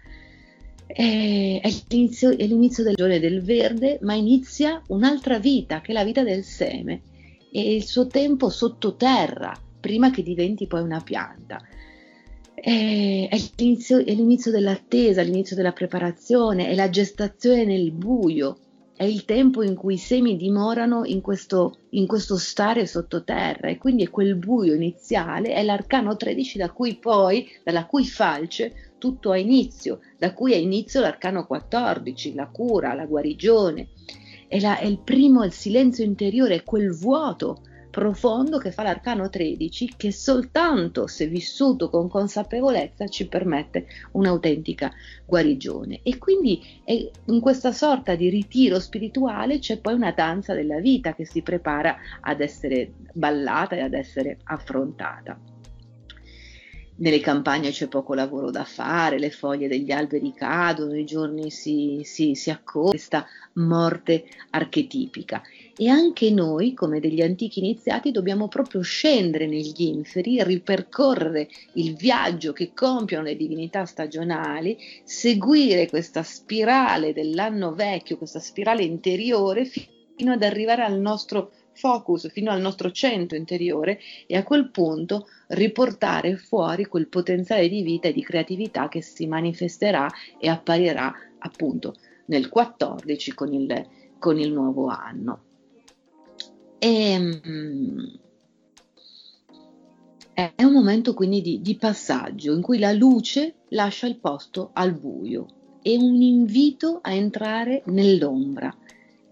È l'inizio, è l'inizio del giorno del verde, ma inizia un'altra vita, che è la vita del seme e il suo tempo sottoterra prima che diventi poi una pianta. È, l'inizio, è l'inizio dell'attesa, l'inizio della preparazione, è la gestazione nel buio, è il tempo in cui i semi dimorano in questo, in questo stare sottoterra e quindi è quel buio iniziale, è l'arcano 13 da cui poi, dalla cui falce tutto ha inizio, da cui ha inizio l'arcano 14, la cura, la guarigione, è, la, è il primo, il silenzio interiore, quel vuoto profondo che fa l'arcano 13 che soltanto se vissuto con consapevolezza ci permette un'autentica guarigione. E quindi in questa sorta di ritiro spirituale c'è poi una danza della vita che si prepara ad essere ballata e ad essere affrontata nelle campagne c'è poco lavoro da fare, le foglie degli alberi cadono, i giorni si, si, si accorrono, questa morte archetipica. E anche noi, come degli antichi iniziati, dobbiamo proprio scendere negli inferi, ripercorrere il viaggio che compiono le divinità stagionali, seguire questa spirale dell'anno vecchio, questa spirale interiore, fino ad arrivare al nostro focus fino al nostro centro interiore e a quel punto riportare fuori quel potenziale di vita e di creatività che si manifesterà e apparirà appunto nel 14 con il, con il nuovo anno. E, ehm, è un momento quindi di, di passaggio in cui la luce lascia il posto al buio, è un invito a entrare nell'ombra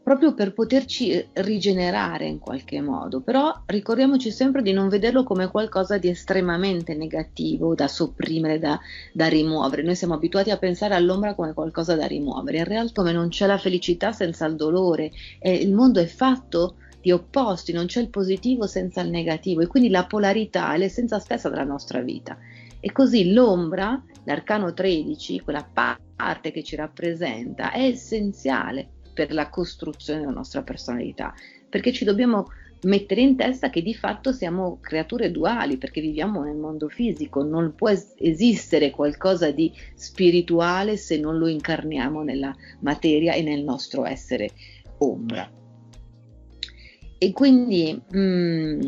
proprio per poterci rigenerare in qualche modo, però ricordiamoci sempre di non vederlo come qualcosa di estremamente negativo da sopprimere, da, da rimuovere. Noi siamo abituati a pensare all'ombra come qualcosa da rimuovere, in realtà come non c'è la felicità senza il dolore, eh, il mondo è fatto di opposti, non c'è il positivo senza il negativo e quindi la polarità è l'essenza stessa della nostra vita. E così l'ombra, l'arcano 13, quella parte che ci rappresenta, è essenziale per la costruzione della nostra personalità, perché ci dobbiamo mettere in testa che di fatto siamo creature duali, perché viviamo nel mondo fisico, non può esistere qualcosa di spirituale se non lo incarniamo nella materia e nel nostro essere ombra. E quindi mh, mm,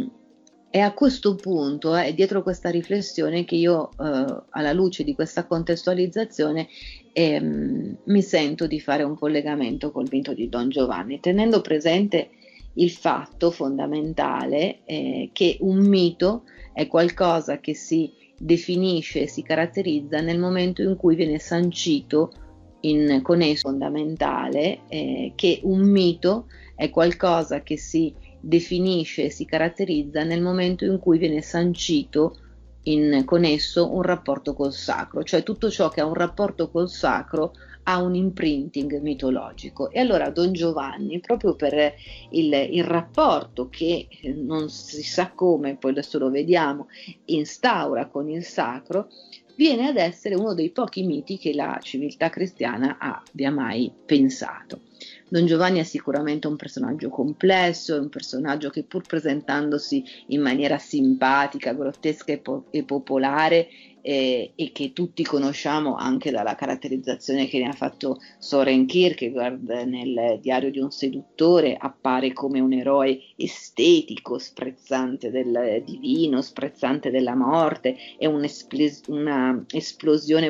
è a questo punto, eh, dietro questa riflessione, che io, eh, alla luce di questa contestualizzazione, ehm, mi sento di fare un collegamento col mito di Don Giovanni, tenendo presente il fatto fondamentale eh, che un mito è qualcosa che si definisce e si caratterizza nel momento in cui viene sancito in, con esso fondamentale eh, che un mito è qualcosa che si definisce e si caratterizza nel momento in cui viene sancito in, con esso un rapporto col sacro, cioè tutto ciò che ha un rapporto col sacro ha un imprinting mitologico. E allora Don Giovanni, proprio per il, il rapporto che non si sa come, poi adesso lo vediamo, instaura con il sacro, viene ad essere uno dei pochi miti che la civiltà cristiana abbia mai pensato. Don Giovanni è sicuramente un personaggio complesso, è un personaggio che pur presentandosi in maniera simpatica, grottesca e, po- e popolare, eh, e che tutti conosciamo anche dalla caratterizzazione che ne ha fatto Soren Kierkegaard nel Diario di un seduttore, appare come un eroe estetico, sprezzante del divino, sprezzante della morte, è una esplosione,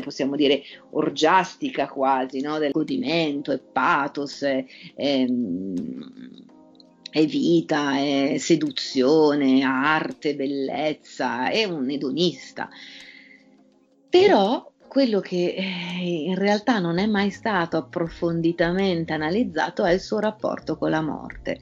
possiamo dire, orgiastica quasi, no? del godimento, e pathos, è, è, è vita, è seduzione, arte, bellezza, è un edonista. Però quello che eh, in realtà non è mai stato approfonditamente analizzato è il suo rapporto con la morte.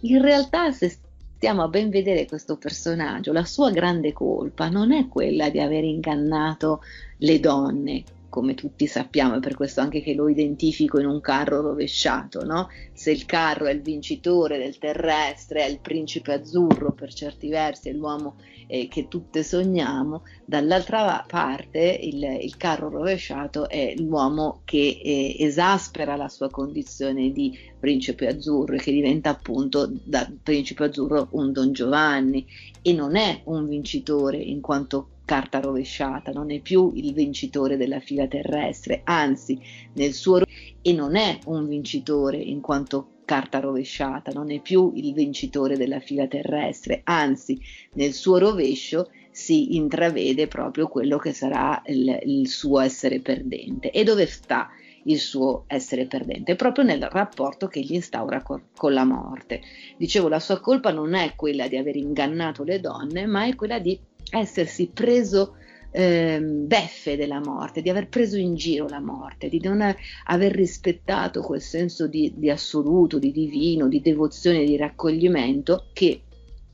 In realtà, se stiamo a ben vedere questo personaggio, la sua grande colpa non è quella di aver ingannato le donne, come tutti sappiamo, è per questo anche che lo identifico in un carro rovesciato, no? Se il carro è il vincitore del terrestre, è il principe azzurro per certi versi, è l'uomo eh, che tutte sogniamo, dall'altra parte il, il, carro rovesciato è l'uomo che eh, esaspera la sua condizione di principe azzurro e che diventa appunto da principe azzurro un Don Giovanni e non è un vincitore in quanto carta rovesciata, non è più il vincitore della fila terrestre, anzi nel suo e non è un vincitore in quanto carta rovesciata, non è più il vincitore della fila terrestre, anzi nel suo rovescio si intravede proprio quello che sarà il, il suo essere perdente. E dove sta il suo essere perdente? Proprio nel rapporto che gli instaura con, con la morte. Dicevo, la sua colpa non è quella di aver ingannato le donne, ma è quella di essersi preso eh, beffe della morte, di aver preso in giro la morte, di non aver rispettato quel senso di, di assoluto, di divino, di devozione, di raccoglimento che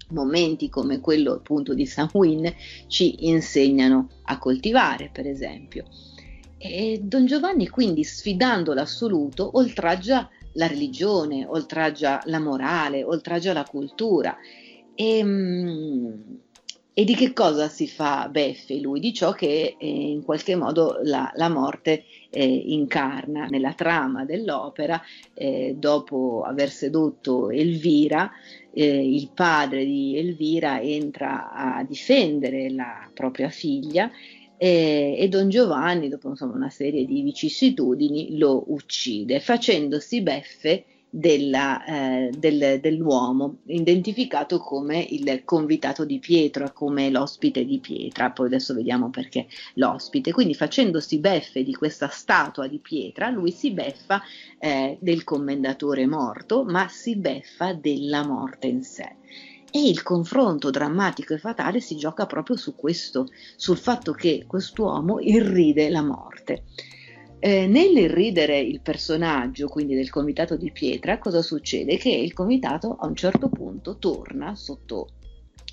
momenti come quello appunto di Samhain ci insegnano a coltivare, per esempio. E Don Giovanni quindi sfidando l'assoluto oltraggia la religione, oltraggia la morale, oltraggia la cultura e, mm, e di che cosa si fa beffe lui? Di ciò che eh, in qualche modo la, la morte eh, incarna nella trama dell'opera, eh, dopo aver sedotto Elvira, eh, il padre di Elvira entra a difendere la propria figlia e, e Don Giovanni, dopo insomma, una serie di vicissitudini, lo uccide, facendosi beffe della, eh, del, dell'uomo, identificato come il convitato di pietra, come l'ospite di pietra, poi adesso vediamo perché l'ospite. Quindi facendosi beffe di questa statua di pietra, lui si beffa eh, del commendatore morto, ma si beffa della morte in sé. E il confronto drammatico e fatale si gioca proprio su questo, sul fatto che quest'uomo irride la morte. Eh, nell'irridere il personaggio, quindi del comitato di pietra, cosa succede? Che il comitato a un certo punto torna sotto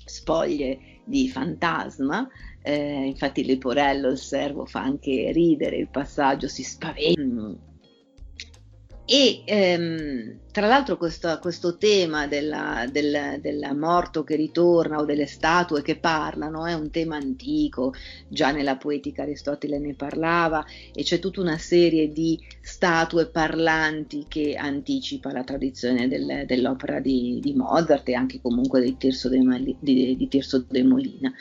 spoglie di fantasma, eh, infatti Leporello, il servo, fa anche ridere il passaggio, si spaventa e ehm, tra l'altro questo, questo tema della, del, del, morto che ritorna o delle statue che parlano è un tema antico, già nella poetica Aristotele ne parlava e c'è tutta una serie di statue parlanti che anticipa la tradizione del, dell'opera di, di, Mozart e anche comunque di Tirso de, di, di Tirso de Molina.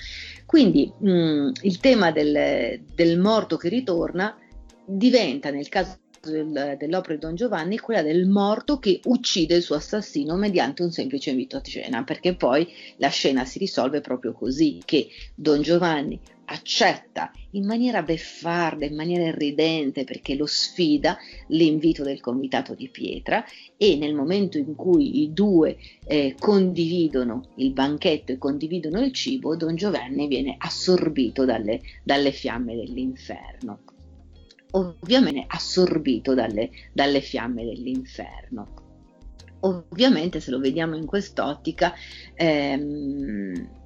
Quindi mh, il tema del, del morto che ritorna diventa nel caso del, dell'opera di Don Giovanni è quella del morto che uccide il suo assassino mediante un semplice invito a cena, perché poi la scena si risolve proprio così, che Don Giovanni accetta in maniera beffarda, in maniera irridente, perché lo sfida l'invito del comitato di pietra e nel momento in cui i due eh, condividono il banchetto e condividono il cibo, Don Giovanni viene assorbito dalle, dalle fiamme dell'inferno ovviamente assorbito dalle, dalle fiamme dell'inferno. Ovviamente se lo vediamo in quest'ottica ehm,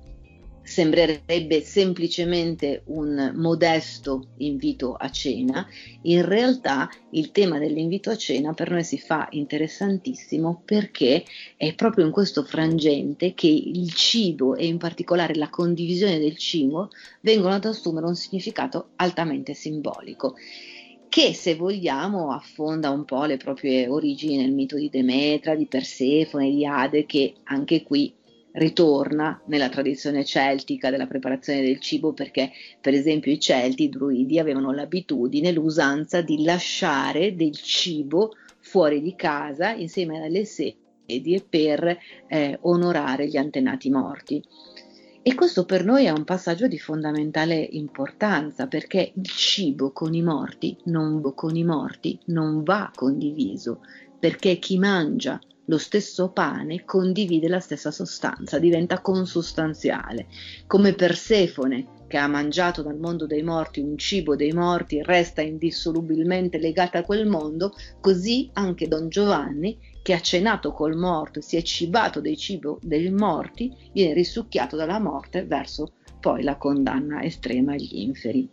sembrerebbe semplicemente un modesto invito a cena, in realtà il tema dell'invito a cena per noi si fa interessantissimo perché è proprio in questo frangente che il cibo e in particolare la condivisione del cibo vengono ad assumere un significato altamente simbolico che se vogliamo affonda un po' le proprie origini nel mito di Demetra, di Persefone, di Ade, che anche qui ritorna nella tradizione celtica della preparazione del cibo perché per esempio i celti, i druidi avevano l'abitudine, l'usanza di lasciare del cibo fuori di casa insieme alle sedie per eh, onorare gli antenati morti. E questo per noi è un passaggio di fondamentale importanza perché il cibo con i morti non, con i morti non va condiviso, perché chi mangia lo stesso pane condivide la stessa sostanza, diventa consustanziale. Come Persefone, che ha mangiato dal mondo dei morti un cibo dei morti, resta indissolubilmente legata a quel mondo, così anche Don Giovanni, che ha cenato col morto si è cibato del cibo dei morti, viene risucchiato dalla morte verso poi la condanna estrema agli inferi.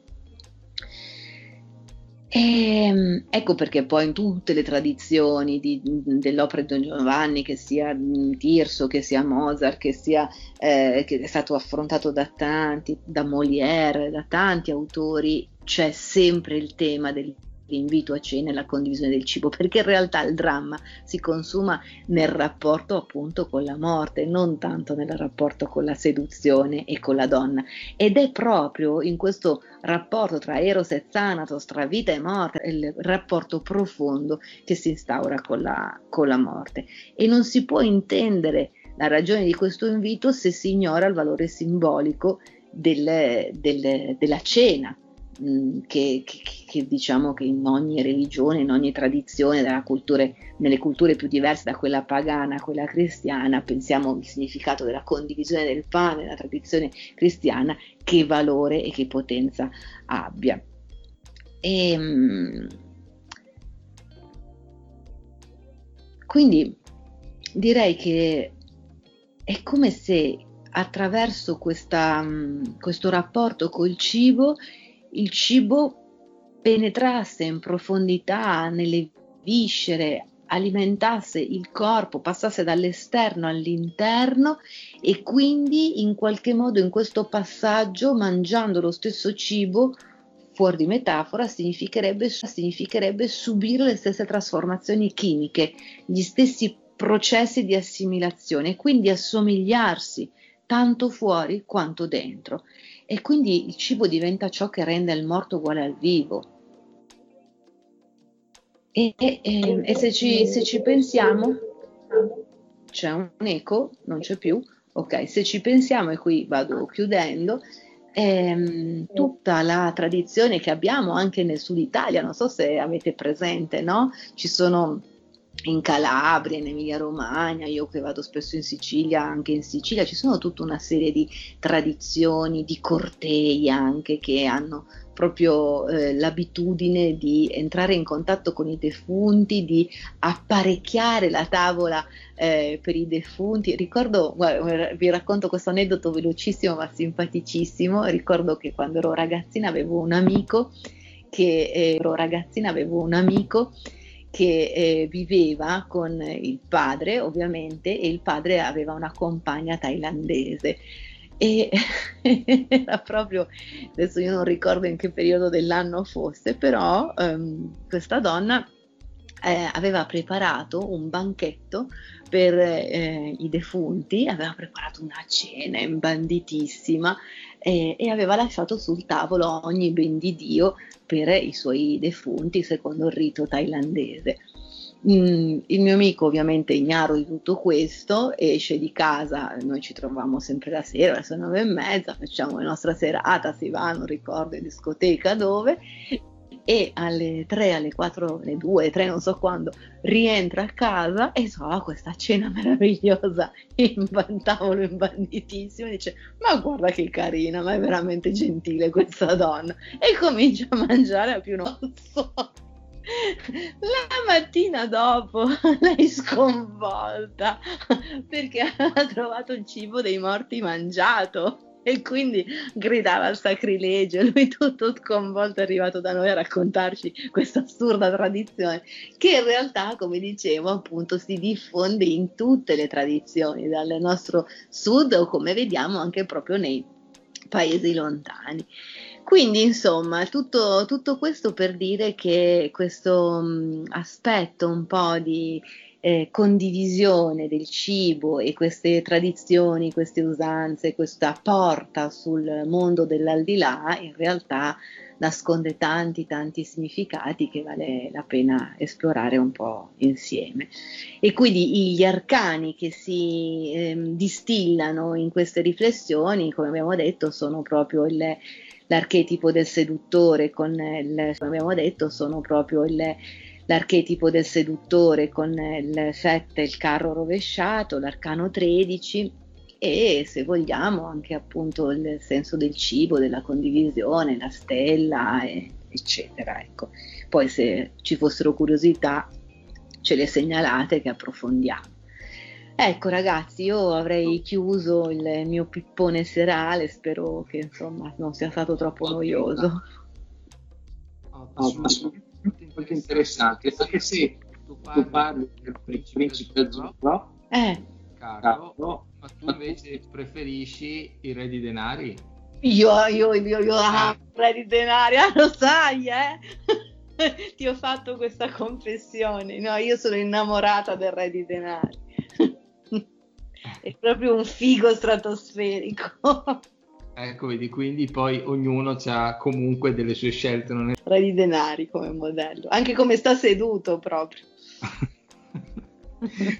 E, ehm, ecco perché poi in tutte le tradizioni di, dell'opera di Don Giovanni, che sia Tirso, che sia Mozart, che, sia, eh, che è stato affrontato da tanti, da Molière, da tanti autori, c'è sempre il tema del l'invito a cena e la condivisione del cibo, perché in realtà il dramma si consuma nel rapporto appunto con la morte, non tanto nel rapporto con la seduzione e con la donna. Ed è proprio in questo rapporto tra Eros e Thanatos, tra vita e morte, il rapporto profondo che si instaura con la, con la morte. E non si può intendere la ragione di questo invito se si ignora il valore simbolico del, del, della cena, che, che, che, diciamo che in ogni religione, in ogni tradizione, culture, nelle culture più diverse da quella pagana a quella cristiana, pensiamo al significato della condivisione del pane nella tradizione cristiana, che valore e che potenza abbia. E, ehm, quindi direi che è come se attraverso questa, mm, questo rapporto col cibo il cibo penetrasse in profondità nelle viscere, alimentasse il corpo, passasse dall'esterno all'interno e quindi in qualche modo in questo passaggio, mangiando lo stesso cibo, fuori di metafora, significherebbe, significherebbe subire le stesse trasformazioni chimiche, gli stessi processi di assimilazione, quindi assomigliarsi tanto fuori quanto dentro e quindi il cibo diventa ciò che rende il morto uguale al vivo. E, e, e se, ci, se, ci, pensiamo, c'è un eco, non c'è più, ok, se ci pensiamo, e qui vado chiudendo, ehm, tutta la tradizione che abbiamo anche nel sud Italia, non so se avete presente, no? Ci sono in Calabria, in Emilia Romagna, io che vado spesso in Sicilia, anche in Sicilia ci sono tutta una serie di tradizioni, di cortei anche che hanno proprio eh, l'abitudine di entrare in contatto con i defunti, di apparecchiare la tavola eh, per i defunti. Ricordo, guarda, vi racconto questo aneddoto velocissimo ma simpaticissimo. Ricordo che quando ero ragazzina avevo un amico che eh, ero ragazzina avevo un amico che eh, viveva con il padre ovviamente e il padre aveva una compagna thailandese. E *laughs* era proprio, adesso io non ricordo in che periodo dell'anno fosse, però ehm, questa donna eh, aveva preparato un banchetto per eh, i defunti, aveva preparato una cena imbanditissima eh, e aveva lasciato sul tavolo ogni ben di Dio per i suoi defunti secondo il rito thailandese. Mm, il mio amico ovviamente ignaro di tutto questo esce di casa, noi ci troviamo sempre la sera, verso nove e mezza, facciamo la nostra serata, si va, non ricordo in discoteca dove, e alle 3, alle 4, alle 2, alle 3, non so quando, rientra a casa e trova questa cena *laughs* meravigliosa in tavolo imbanditissimo e dice ma guarda che carina, ma è veramente gentile questa donna e comincia a mangiare a più non so. La mattina dopo *laughs* lei sconvolta perché aveva trovato il cibo dei morti mangiato e quindi gridava al sacrilegio. *laughs* Lui tutto sconvolto è arrivato da noi a raccontarci questa assurda tradizione che in realtà, come dicevo, appunto si diffonde in tutte le tradizioni, dal nostro sud o come vediamo anche proprio nei paesi lontani. quindi, insomma, tutto, tutto, questo per dire che questo mh, aspetto un po' di eh, condivisione del cibo e queste tradizioni, queste usanze, questa porta sul mondo dell'aldilà, in realtà nasconde tanti tanti significati che vale la pena esplorare un po' insieme. E quindi gli arcani che si eh, distillano in queste riflessioni, come abbiamo detto, sono proprio il, l'archetipo del seduttore con il, come abbiamo detto, sono proprio il, l'archetipo del seduttore con il 7, il carro rovesciato, l'arcano 13 e se vogliamo anche appunto il senso del cibo, della condivisione, la stella, e, eccetera. Ecco. Poi se ci fossero curiosità ce le segnalate che approfondiamo. Ecco ragazzi, io avrei chiuso il mio pippone serale, spero che insomma non sia stato troppo noioso. Assolutamente interessante, perché se tu parli del principe Zoro, eh. caro, ma tu invece preferisci il re di denari? Io, io, io, io ah. il re di denari, ah, lo sai, eh? *laughs* Ti ho fatto questa confessione. No, io sono innamorata del re di denari. *laughs* È proprio un figo stratosferico. Ecco, vedi, quindi poi ognuno ha comunque delle sue scelte. Non è... Re di denari come modello, anche come sta seduto proprio. *laughs*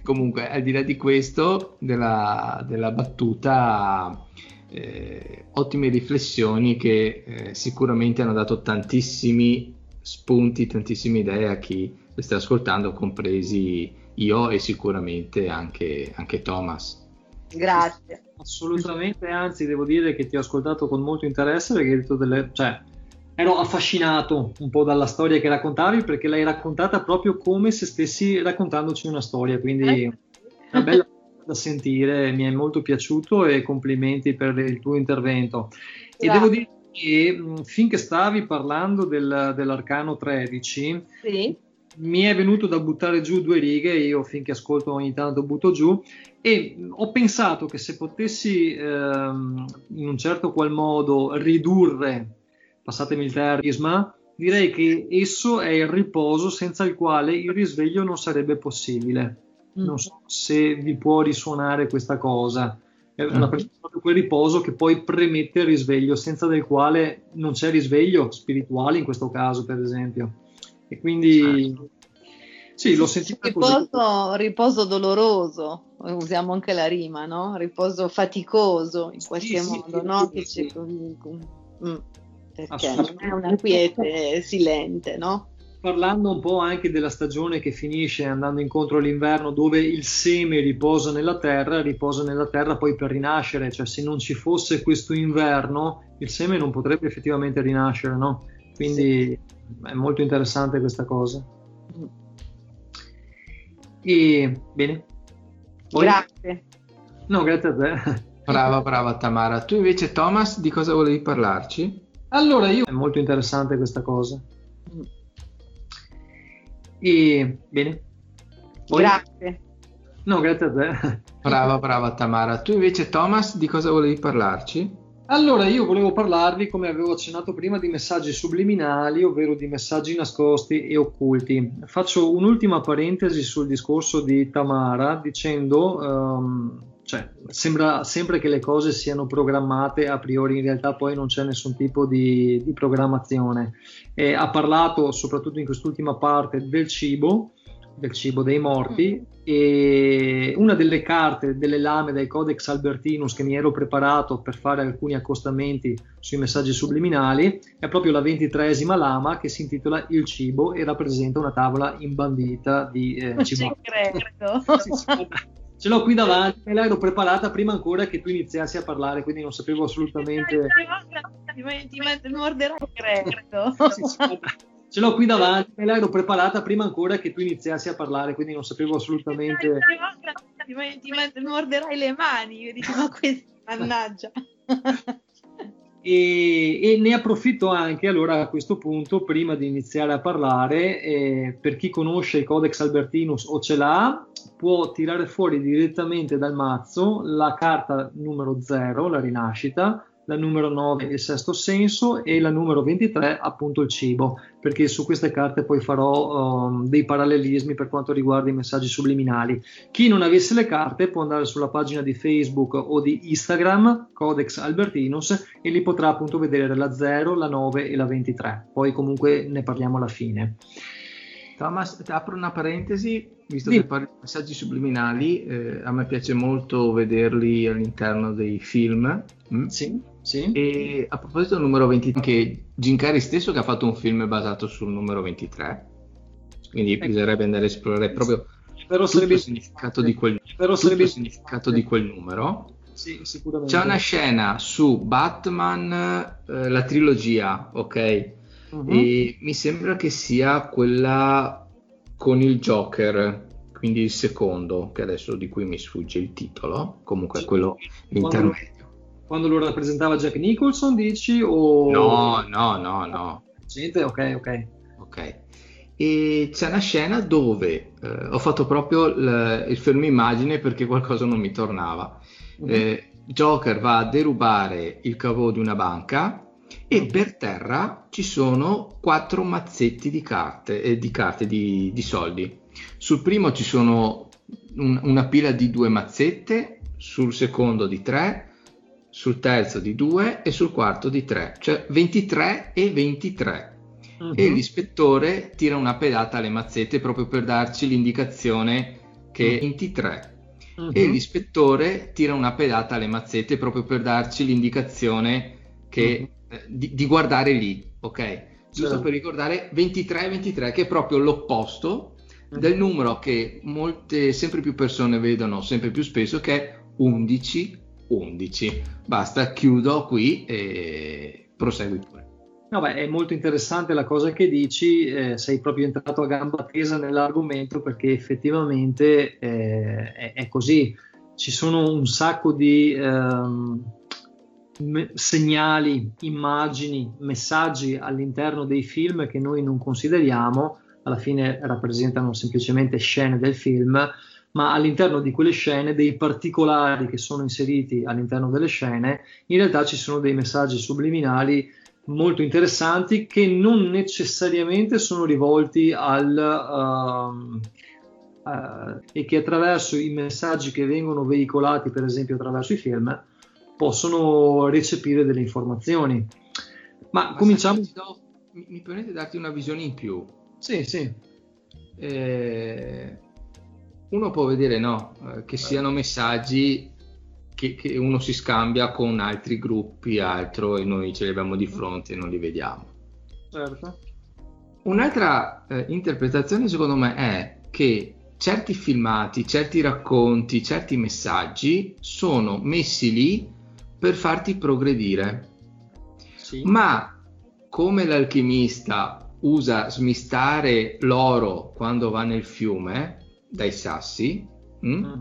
Comunque, al di là di questo, della, della battuta, eh, ottime riflessioni che eh, sicuramente hanno dato tantissimi spunti, tantissime idee a chi le sta ascoltando, compresi io e sicuramente anche, anche Thomas. Grazie. Assolutamente, anzi devo dire che ti ho ascoltato con molto interesse perché hai detto delle... Cioè, ero affascinato un po' dalla storia che raccontavi perché l'hai raccontata proprio come se stessi raccontandoci una storia, quindi eh. una bella cosa da sentire, mi è molto piaciuto e complimenti per il tuo intervento. Grazie. E devo dire che finché stavi parlando del, dell'arcano 13, sì. Mi è venuto da buttare giù due righe, io finché ascolto ogni tanto butto giù, e ho pensato che se potessi ehm, in un certo qual modo ridurre passatemi il terrorismo, direi che esso è il riposo senza il quale il risveglio non sarebbe possibile. Mm. Non so se vi può risuonare questa cosa. È una mm. quel riposo che poi premette il risveglio, senza del quale non c'è risveglio spirituale in questo caso, per esempio. E quindi sì, l'ho sentito riposo, riposo doloroso, usiamo anche la rima, no? Riposo faticoso in qualche sì, modo, sì, no? Sì, che c'è mm perché non è una quiete silente, no? Parlando un po' anche della stagione che finisce andando incontro all'inverno dove il seme riposa nella terra, riposa nella terra poi per rinascere, cioè se non ci fosse questo inverno il seme non potrebbe effettivamente rinascere, no? Quindi sì. È molto interessante questa cosa. E bene. Poi... Grazie. No, grazie a te. Brava, brava Tamara. Tu invece Thomas di cosa volevi parlarci? Allora, io... È molto interessante questa cosa. E bene. Poi... Grazie. No, grazie a te. Brava, brava Tamara. Tu invece, Thomas, di cosa volevi parlarci? Allora, io volevo parlarvi, come avevo accennato prima, di messaggi subliminali, ovvero di messaggi nascosti e occulti. Faccio un'ultima parentesi sul discorso di Tamara dicendo um, cioè, sembra sempre che le cose siano programmate a priori, in realtà poi non c'è nessun tipo di, di programmazione. E ha parlato soprattutto in quest'ultima parte del cibo, del cibo dei morti mm. E una delle carte delle lame del Codex Albertinus che mi ero preparato per fare alcuni accostamenti sui messaggi subliminali è proprio la ventitresima lama che si intitola Il cibo e rappresenta una tavola imbandita di eh, cibo. Ci credo. *laughs* ce l'ho qui davanti, me l'ero preparata prima ancora che tu iniziassi a parlare, quindi non sapevo assolutamente. Ti morderai, credo. *laughs* ce l'ho qui davanti, me l'ero preparata prima ancora che tu iniziassi a parlare, quindi non sapevo assolutamente. Ti morderai le mani, io dico, ma questo, mannaggia. *laughs* E, e, ne approfitto anche allora a questo punto, prima di iniziare a parlare, eh, per chi conosce il Codex Albertinus o ce l'ha, può tirare fuori direttamente dal mazzo la carta numero 0, la rinascita, la numero 9 il sesto senso e la numero 23 appunto il cibo, perché su queste carte poi farò um, dei parallelismi per quanto riguarda i messaggi subliminali. Chi non avesse le carte può andare sulla pagina di Facebook o di Instagram, Codex Albertinus, e li potrà appunto vedere la 0, la 9 e la 23. Poi comunque ne parliamo alla fine. Thomas, apro una parentesi, visto sì. che parli di messaggi subliminali, eh, a me piace molto vederli all'interno dei film. Mm? Sì. Sì. E a proposito del numero 23, anche Jim Carrey stesso che ha fatto un film basato sul numero 23, quindi ecco. bisognerebbe andare a esplorare proprio però sarebbe... il significato, di quel, però sarebbe... il significato di quel numero. Sì, sicuramente. C'è una scena su Batman, eh, la trilogia, ok? Uh-huh. E mi sembra che sia quella con il Joker, quindi il secondo, che adesso di cui mi sfugge il titolo, comunque quello l'intermedio quando lo rappresentava Jack Nicholson, dici? O... No, no, no, no. Gente, ok, ok. Ok. E c'è una scena dove eh, ho fatto proprio il, il fermo immagine perché qualcosa non mi tornava. Mm-hmm. Eh, Joker va a derubare il cavo di una banca e mm. per terra ci sono quattro mazzetti di carte, eh, di, carte di, di, soldi. Sul primo ci sono un, una pila di due mazzette, sul secondo di tre, sul terzo di 2 e sul quarto di 3, cioè 23 e 23. Uh-huh. E mhm. l'ispettore tira una pedata alle mazzette proprio per darci l'indicazione che uh-huh. 23. Uh-huh. E l'ispettore tira una pedata alle mazzette proprio per darci l'indicazione che, eh, di, di, guardare lì, ok? Giusto certo. per ricordare 23 e 23, che è proprio l'opposto del numero che molte, sempre più persone vedono sempre più spesso, che è 11 11. Basta, chiudo qui e prosegui pure. No, beh, è molto interessante la cosa che dici, eh, sei proprio entrato a gamba tesa nell'argomento perché effettivamente eh, è, è, così. Ci sono un sacco di ehm, me- segnali, immagini, messaggi all'interno dei film che noi non consideriamo, alla fine rappresentano semplicemente scene del film ma all'interno di quelle scene, dei particolari che sono inseriti all'interno delle scene, in realtà ci sono dei messaggi subliminali molto interessanti che non necessariamente sono rivolti al... Uh, uh, e che attraverso i messaggi che vengono veicolati, per esempio attraverso i film, possono recepire delle informazioni. Ma, ma cominciamo... Do, mi, mi permette di darti una visione in più? Sì, sì. Eh, uno può vedere no, eh, che siano messaggi che, che, uno si scambia con altri gruppi, altro, e noi ce li abbiamo di fronte e non li vediamo. Certo. Un'altra eh, interpretazione secondo me è che certi filmati, certi racconti, certi messaggi sono messi lì per farti progredire. Sì. Ma come l'alchimista usa smistare l'oro quando va nel fiume, dai sassi, mm? Mm.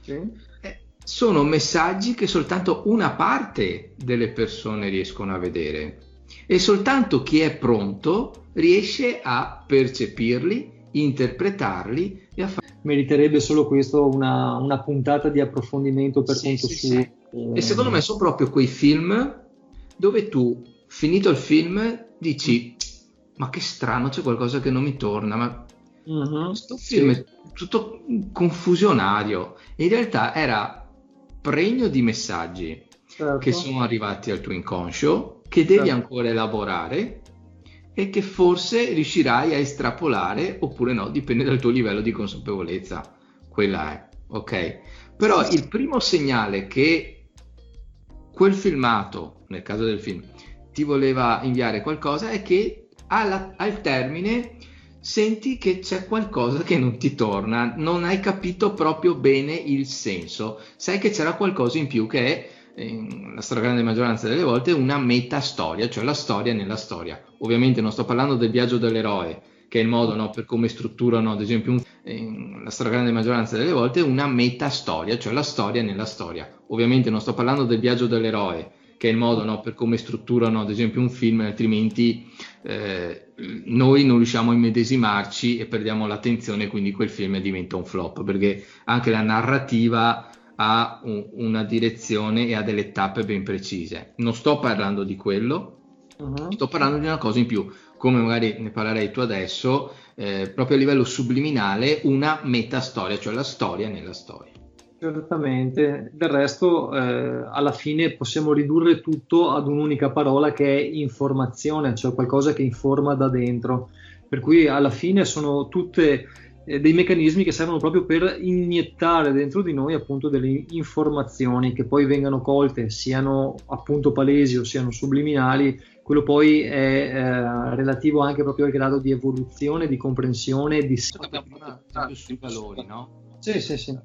Sì. Eh, sono messaggi che soltanto una parte delle persone riescono a vedere e soltanto chi è pronto riesce a percepirli, interpretarli e a fare. Meriterebbe solo questo una, una puntata di approfondimento per sì, conto sì, suo. Sì. E secondo me sono proprio quei film dove tu, finito il film, dici: Ma che strano, c'è qualcosa che non mi torna. Ma questo film è tutto confusionario. In realtà era pregno di messaggi certo. che sono arrivati al tuo inconscio, che devi certo. ancora elaborare e che forse riuscirai a estrapolare oppure no, dipende dal tuo livello di consapevolezza. Quella è, ok? Però il primo segnale che quel filmato, nel caso del film, ti voleva inviare qualcosa è che alla, al termine senti che c'è qualcosa che non ti torna, non hai capito proprio bene il senso, sai che c'era qualcosa in più che è la stragrande maggioranza delle volte una metastoria, cioè la storia nella storia. Ovviamente non sto parlando del viaggio dell'eroe, che è il modo no, per come strutturano, ad esempio, un, la stragrande maggioranza delle volte una metastoria, cioè la storia nella storia. Ovviamente non sto parlando del viaggio dell'eroe, che è il modo no, per come strutturano, ad esempio, un film, altrimenti eh, noi non riusciamo a immedesimarci e perdiamo l'attenzione, quindi quel film diventa un flop, perché anche la narrativa ha un, una direzione e ha delle tappe ben precise. Non sto parlando di quello, uh-huh. sto parlando di una cosa in più, come magari ne parlerei tu adesso, eh, proprio a livello subliminale, una metastoria, cioè la storia nella storia. Certamente, del resto eh, alla fine possiamo ridurre tutto ad un'unica parola che è informazione, cioè qualcosa che informa da dentro. Per cui alla fine sono tutte eh, dei meccanismi che servono proprio per iniettare dentro di noi appunto delle informazioni che poi vengano colte, siano appunto palesi o siano subliminali, quello poi è eh, relativo anche proprio al grado di evoluzione, di comprensione, di... sui valori, no? Sì, sì, sì.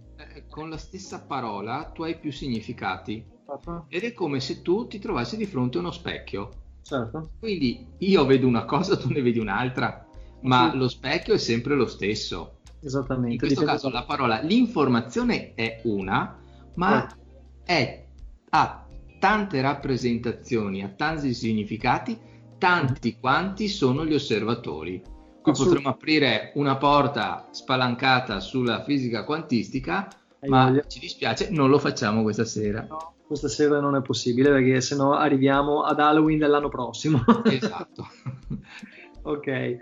Con la stessa parola tu hai più significati. Uh-huh. Ed è come se tu ti trovassi di fronte a uno specchio. Certo. Quindi io vedo una cosa, tu ne vedi un'altra, ma sì. lo specchio è sempre lo stesso. Esattamente. In questo caso la parola, l'informazione è una, ma eh. è, ha tante rappresentazioni, ha tanti significati, tanti quanti sono gli osservatori qui potremmo aprire una porta spalancata sulla fisica quantistica, Hai ma voglia. ci dispiace, non lo facciamo questa sera. No, questa sera non è possibile perché sennò arriviamo ad Halloween dell'anno prossimo. *laughs* esatto. ok.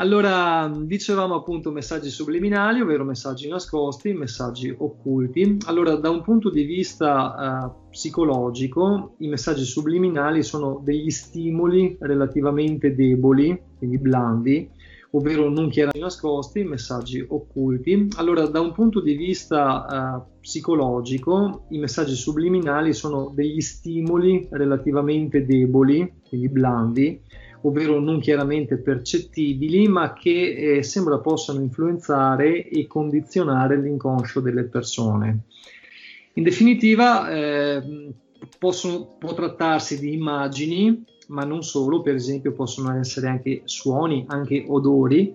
Allora, dicevamo appunto messaggi subliminali, ovvero messaggi nascosti, messaggi occulti. Allora, da un punto di vista uh, psicologico, i messaggi subliminali sono degli stimoli relativamente deboli, quindi blandi, ovvero non chiaramente nascosti, messaggi occulti. Allora, da un punto di vista uh, psicologico, i messaggi subliminali sono degli stimoli relativamente deboli, quindi blandi, ovvero non chiaramente percettibili, ma che eh, sembra possano influenzare e condizionare l'inconscio delle persone. In definitiva, eh, possono, può trattarsi di immagini ma non solo, per esempio possono essere anche suoni, anche odori,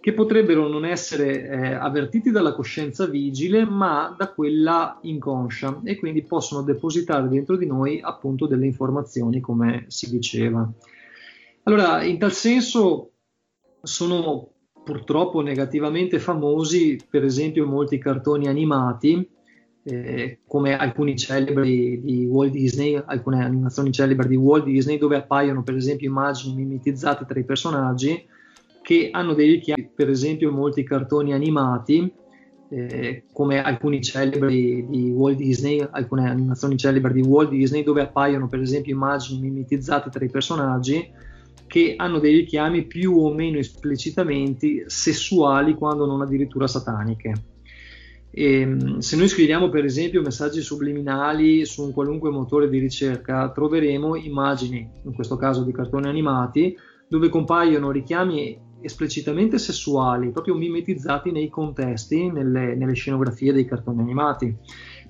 che potrebbero non essere eh, avvertiti dalla coscienza vigile, ma da quella inconscia e quindi possono depositare dentro di noi appunto delle informazioni, come si diceva. Allora, in tal senso sono purtroppo negativamente famosi, per esempio, molti cartoni animati eh, come alcuni celebri di Walt Disney, alcune animazioni celebri di Walt Disney, dove appaiono per esempio immagini mimetizzate tra i personaggi che hanno dei richiami, per esempio molti cartoni animati, eh, come alcuni celebri di Walt Disney, alcune animazioni celebri di Walt Disney, dove appaiono per esempio immagini mimetizzate tra i personaggi che hanno dei richiami più o meno esplicitamente sessuali, quando non addirittura sataniche. E, ehm, se noi scriviamo per esempio messaggi subliminali su un qualunque motore di ricerca, troveremo immagini, in questo caso di cartoni animati, dove compaiono richiami esplicitamente sessuali, proprio mimetizzati nei contesti, nelle, nelle scenografie dei cartoni animati.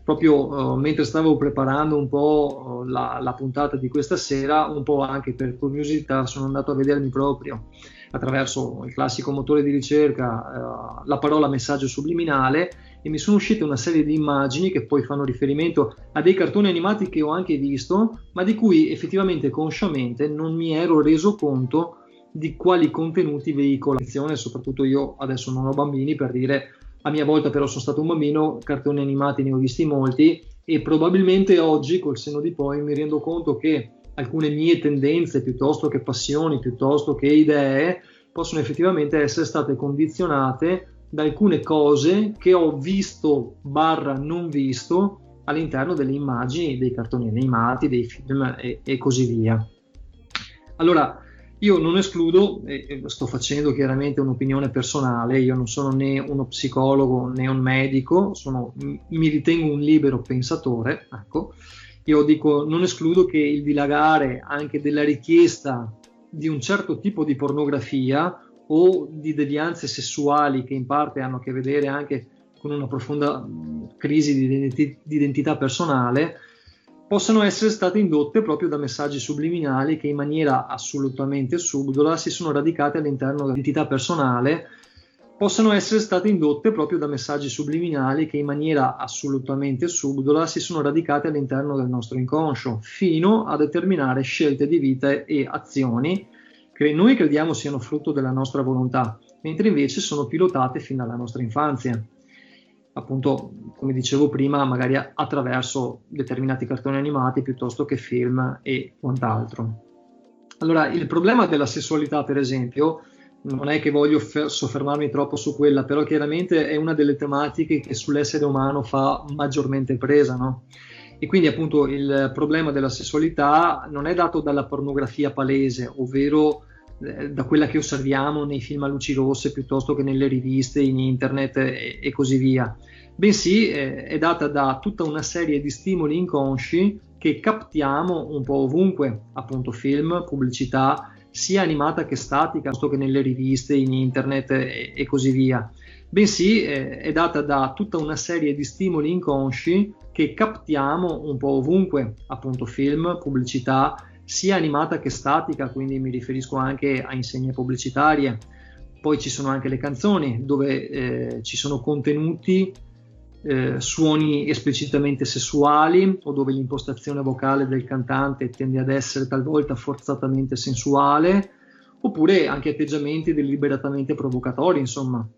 Proprio uh, mentre stavo preparando un po' uh, la, la puntata di questa sera, un po' anche per curiosità, sono andato a vedermi proprio attraverso il classico motore di ricerca uh, la parola messaggio subliminale e mi sono uscite una serie di immagini che poi fanno riferimento a dei cartoni animati che ho anche visto, ma di cui effettivamente consciamente non mi ero reso conto di quali contenuti veicolano. Soprattutto io adesso non ho bambini per dire a mia volta però sono stato un bambino, cartoni animati ne ho visti molti e probabilmente oggi col senno di poi mi rendo conto che alcune mie tendenze piuttosto che passioni, piuttosto che idee possono effettivamente essere state condizionate da alcune cose che ho visto barra non visto all'interno delle immagini dei cartoni animati, dei film e, e così via. Allora, io non escludo, e sto facendo chiaramente un'opinione personale, io non sono né uno psicologo né un medico, sono, mi ritengo un libero pensatore, ecco, io dico non escludo che il dilagare anche della richiesta di un certo tipo di pornografia o di devianze sessuali che in parte hanno a che vedere anche con una profonda crisi di, identità, di identità personale, possano essere state indotte proprio da messaggi subliminali che in maniera assolutamente subdola si sono radicati all'interno dell'identità personale, possano essere state indotte proprio da messaggi subliminali che in maniera assolutamente subdola si sono radicati all'interno del nostro inconscio, fino a determinare scelte di vita e azioni che noi crediamo siano frutto della nostra volontà, mentre invece sono pilotate fin dalla nostra infanzia. appunto, come dicevo prima, magari attraverso determinati cartoni animati piuttosto che film e quant'altro. Allora, il problema della sessualità, per esempio, non è che voglio fer- soffermarmi troppo su quella, però chiaramente è una delle tematiche che sull'essere umano fa maggiormente presa, no? E quindi appunto il problema della sessualità non è dato dalla pornografia palese, ovvero eh, da quella che osserviamo nei film a luci rosse piuttosto che nelle riviste, in internet e, e così via, bensì eh, è data da tutta una serie di stimoli inconsci che captiamo un po' ovunque, appunto film, pubblicità, sia animata che statica, piuttosto che nelle riviste, in internet e, e così via, bensì eh, è data da tutta una serie di stimoli inconsci che captiamo un po' ovunque, appunto film, pubblicità, sia animata che statica, quindi mi riferisco anche a insegne pubblicitarie. Poi ci sono anche le canzoni dove eh, ci sono contenuti, eh, suoni esplicitamente sessuali o dove l'impostazione vocale del cantante tende ad essere talvolta forzatamente sensuale, oppure anche atteggiamenti deliberatamente provocatori, insomma.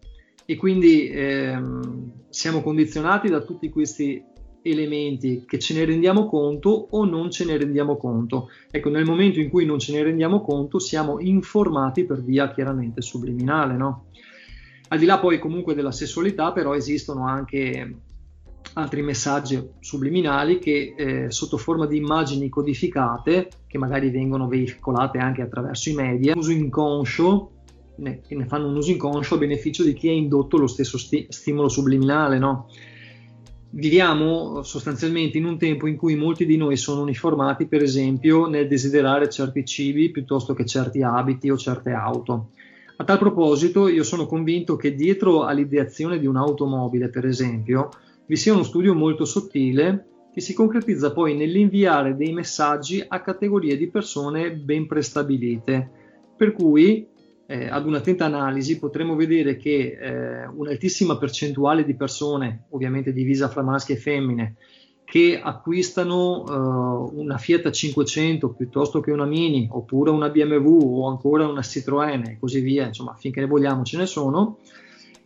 E quindi ehm, siamo condizionati da tutti questi elementi che ce ne rendiamo conto o non ce ne rendiamo conto. Ecco, nel momento in cui non ce ne rendiamo conto siamo informati per via chiaramente subliminale, no? Al di là poi comunque della sessualità, però esistono anche altri messaggi subliminali che eh, sotto forma di immagini codificate, che magari vengono veicolate anche attraverso i media, uso inconscio, ne, ne fanno un uso inconscio a beneficio di chi ha indotto lo stesso sti- stimolo subliminale, no? Viviamo sostanzialmente in un tempo in cui molti di noi sono uniformati, per esempio, nel desiderare certi cibi piuttosto che certi abiti o certe auto. A tal proposito, io sono convinto che dietro all'ideazione di un'automobile, per esempio, vi sia uno studio molto sottile che si concretizza poi nell'inviare dei messaggi a categorie di persone ben prestabilite. Per cui eh, ad un'attenta analisi potremo vedere che eh, un'altissima percentuale di persone, ovviamente divisa fra maschi e femmine, che acquistano uh, una Fiat 500 piuttosto che una Mini, oppure una BMW o ancora una Citroën e così via, insomma, finché ne vogliamo ce ne sono,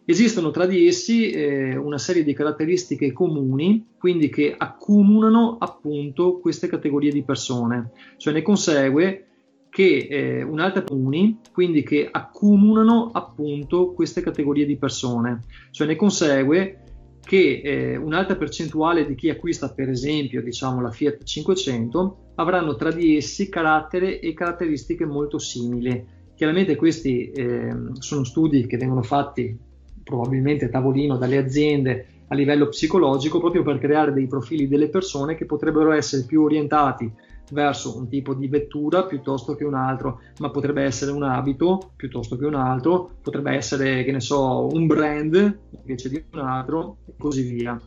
esistono tra di essi eh, una serie di caratteristiche comuni, quindi che accomunano appunto queste categorie di persone, cioè ne consegue che eh, un'altra comuni, quindi che accomunano appunto queste categorie di persone, cioè ne consegue che eh, un'alta percentuale di chi acquista per esempio diciamo la Fiat 500 avranno tra di essi carattere e caratteristiche molto simili. Chiaramente questi eh, sono studi che vengono fatti probabilmente a tavolino dalle aziende a livello psicologico proprio per creare dei profili delle persone che potrebbero essere più orientati verso un tipo di vettura piuttosto che un altro, ma potrebbe essere un abito piuttosto che un altro, potrebbe essere, che ne so, un brand invece di un altro e così via.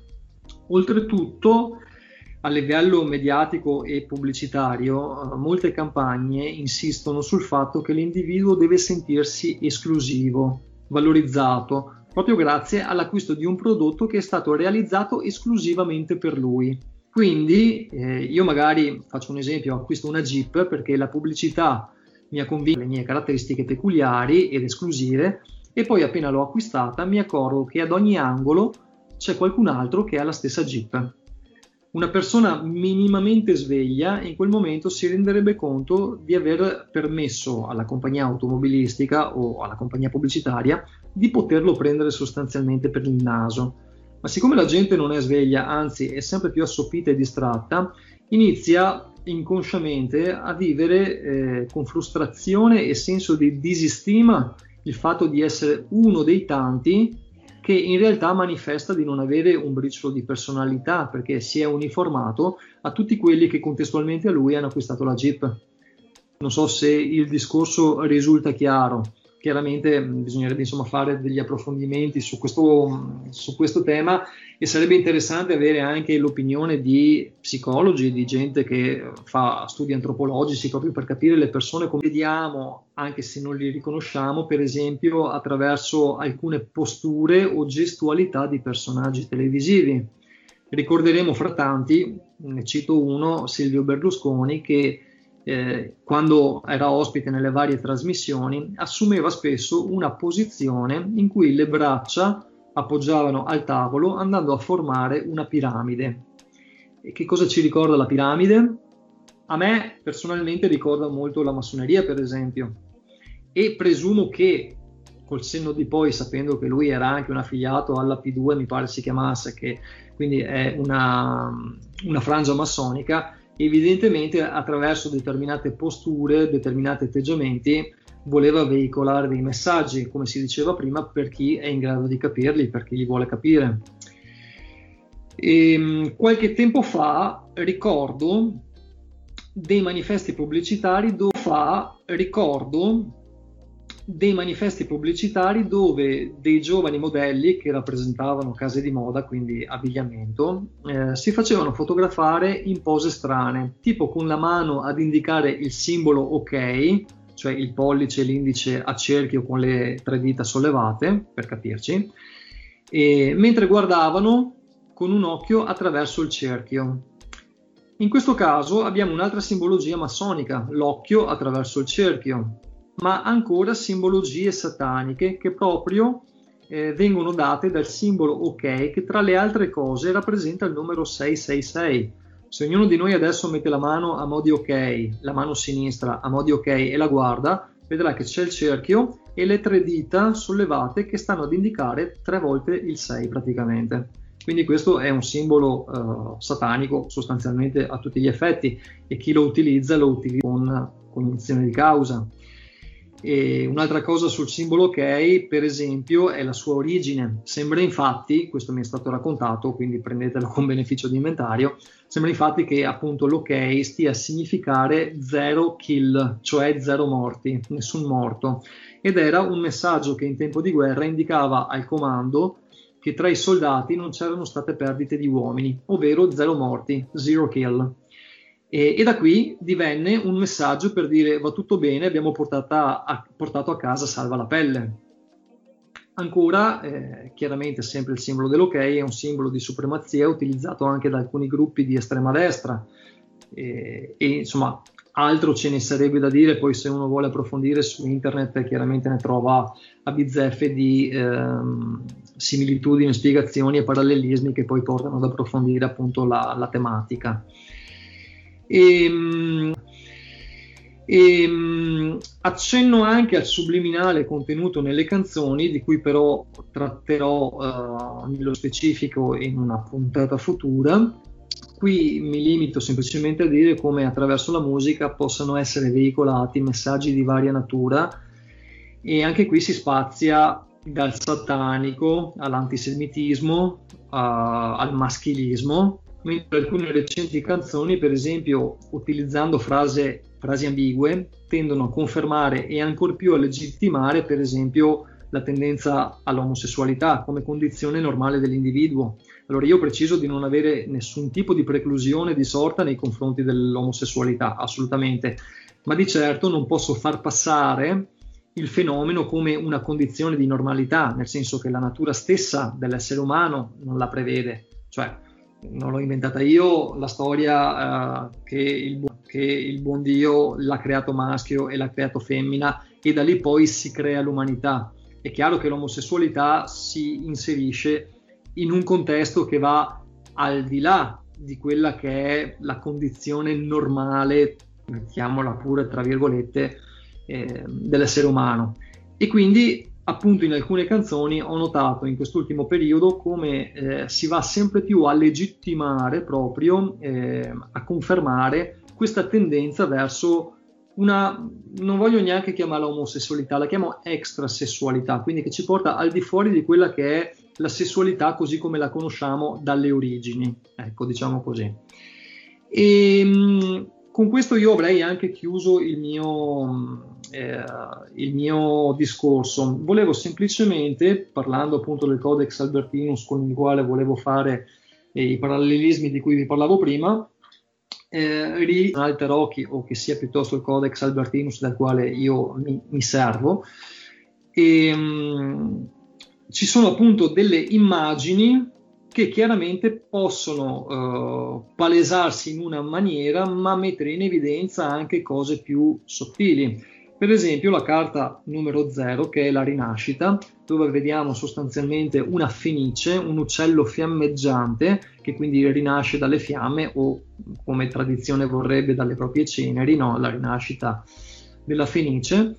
Oltretutto, a livello mediatico e pubblicitario, eh, molte campagne insistono sul fatto che l'individuo deve sentirsi esclusivo, valorizzato, proprio grazie all'acquisto di un prodotto che è stato realizzato esclusivamente per lui. Quindi eh, io magari faccio un esempio, acquisto una Jeep perché la pubblicità mi ha convinto le mie caratteristiche peculiari ed esclusive e poi appena l'ho acquistata mi accorgo che ad ogni angolo c'è qualcun altro che ha la stessa Jeep. Una persona minimamente sveglia in quel momento si renderebbe conto di aver permesso alla compagnia automobilistica o alla compagnia pubblicitaria di poterlo prendere sostanzialmente per il naso ma siccome la gente non è sveglia, anzi è sempre più assopita e distratta, inizia inconsciamente a vivere eh, con frustrazione e senso di disistima il fatto di essere uno dei tanti che in realtà manifesta di non avere un briciolo di personalità perché si è uniformato a tutti quelli che contestualmente a lui hanno acquistato la Jeep. Non so se il discorso risulta chiaro chiaramente bisognerebbe insomma, fare degli approfondimenti su questo, su questo, tema e sarebbe interessante avere anche l'opinione di psicologi, di gente che fa studi antropologici proprio per capire le persone come vediamo, anche se non li riconosciamo, per esempio attraverso alcune posture o gestualità di personaggi televisivi. Ricorderemo fra tanti, ne cito uno, Silvio Berlusconi, che eh, quando era ospite nelle varie trasmissioni, assumeva spesso una posizione in cui le braccia appoggiavano al tavolo andando a formare una piramide. E che cosa ci ricorda la piramide? A me personalmente ricorda molto la massoneria, per esempio, e presumo che col senno di poi, sapendo che lui era anche un affiliato alla P2, mi pare si chiamasse, che quindi è una, una frangia massonica, evidentemente attraverso determinate posture, determinati atteggiamenti, voleva veicolare dei messaggi, come si diceva prima, per chi è in grado di capirli, per chi li vuole capire. E, ehm, qualche tempo fa ricordo dei manifesti pubblicitari dove fa ricordo dei manifesti pubblicitari dove dei giovani modelli che rappresentavano case di moda, quindi abbigliamento, eh, si facevano fotografare in pose strane, tipo con la mano ad indicare il simbolo ok, cioè il pollice e l'indice a cerchio con le tre dita sollevate, per capirci, e, mentre guardavano con un occhio attraverso il cerchio. In questo caso abbiamo un'altra simbologia massonica, l'occhio attraverso il cerchio, ma ancora simbologie sataniche che proprio eh, vengono date dal simbolo ok che tra le altre cose rappresenta il numero 666. Se ognuno di noi adesso mette la mano a mo' di ok, la mano sinistra a mo' di ok e la guarda, vedrà che c'è il cerchio e le tre dita sollevate che stanno ad indicare tre volte il 6 praticamente. Quindi questo è un simbolo uh, satanico sostanzialmente a tutti gli effetti e chi lo utilizza lo utilizza con cognizione di causa. E un'altra cosa sul simbolo ok, per esempio, è la sua origine. Sembra infatti, questo mi è stato raccontato, quindi prendetelo con beneficio di inventario, sembra infatti che appunto l'ok stia a significare zero kill, cioè zero morti, nessun morto. Ed era un messaggio che in tempo di guerra indicava al comando che tra i soldati non c'erano state perdite di uomini, ovvero zero morti, zero kill. E, e, da qui divenne un messaggio per dire va tutto bene, abbiamo a, portato a casa salva la pelle. Ancora, eh, chiaramente sempre il simbolo dell'ok è un simbolo di supremazia utilizzato anche da alcuni gruppi di estrema destra e, e insomma altro ce ne sarebbe da dire, poi se uno vuole approfondire su internet chiaramente ne trova a bizzeffe di ehm, similitudini, spiegazioni e parallelismi che poi portano ad approfondire appunto la, la tematica. E, ehm, e, ehm, accenno anche al subliminale contenuto nelle canzoni, di cui però tratterò uh, nello specifico in una puntata futura. Qui mi limito semplicemente a dire come attraverso la musica possano essere veicolati messaggi di varia natura e anche qui si spazia dal satanico all'antisemitismo, uh, al maschilismo mentre alcune recenti canzoni, per esempio, utilizzando frase, frasi ambigue, tendono a confermare e ancor più a legittimare, per esempio, la tendenza all'omosessualità come condizione normale dell'individuo. Allora io preciso di non avere nessun tipo di preclusione di sorta nei confronti dell'omosessualità, assolutamente, ma di certo non posso far passare il fenomeno come una condizione di normalità, nel senso che la natura stessa dell'essere umano non la prevede, cioè non l'ho inventata io, la storia uh, che, il, che, il, buon Dio l'ha creato maschio e l'ha creato femmina e da lì poi si crea l'umanità. È chiaro che l'omosessualità si inserisce in un contesto che va al di là di quella che è la condizione normale, mettiamola pure tra virgolette, eh, dell'essere umano. E quindi appunto in alcune canzoni ho notato in quest'ultimo periodo come eh, si va sempre più a legittimare proprio, eh, a confermare questa tendenza verso una, non voglio neanche chiamarla omosessualità, la chiamo extrasessualità, quindi che ci porta al di fuori di quella che è la sessualità così come la conosciamo dalle origini, ecco diciamo così. E ehm, con questo io avrei anche chiuso il mio, eh, il mio discorso. Volevo semplicemente, parlando appunto del Codex Albertinus con il quale volevo fare eh, i parallelismi di cui vi parlavo prima, eh, ri alter occhi o che sia piuttosto il Codex Albertinus dal quale io mi, mi servo. E, mh, ci sono appunto delle immagini che chiaramente possono uh, palesarsi in una maniera ma mettere in evidenza anche cose più sottili Per esempio la carta numero 0 che è la rinascita, dove vediamo sostanzialmente una fenice, un uccello fiammeggiante che quindi rinasce dalle fiamme o come tradizione vorrebbe dalle proprie ceneri, no? la rinascita della fenice.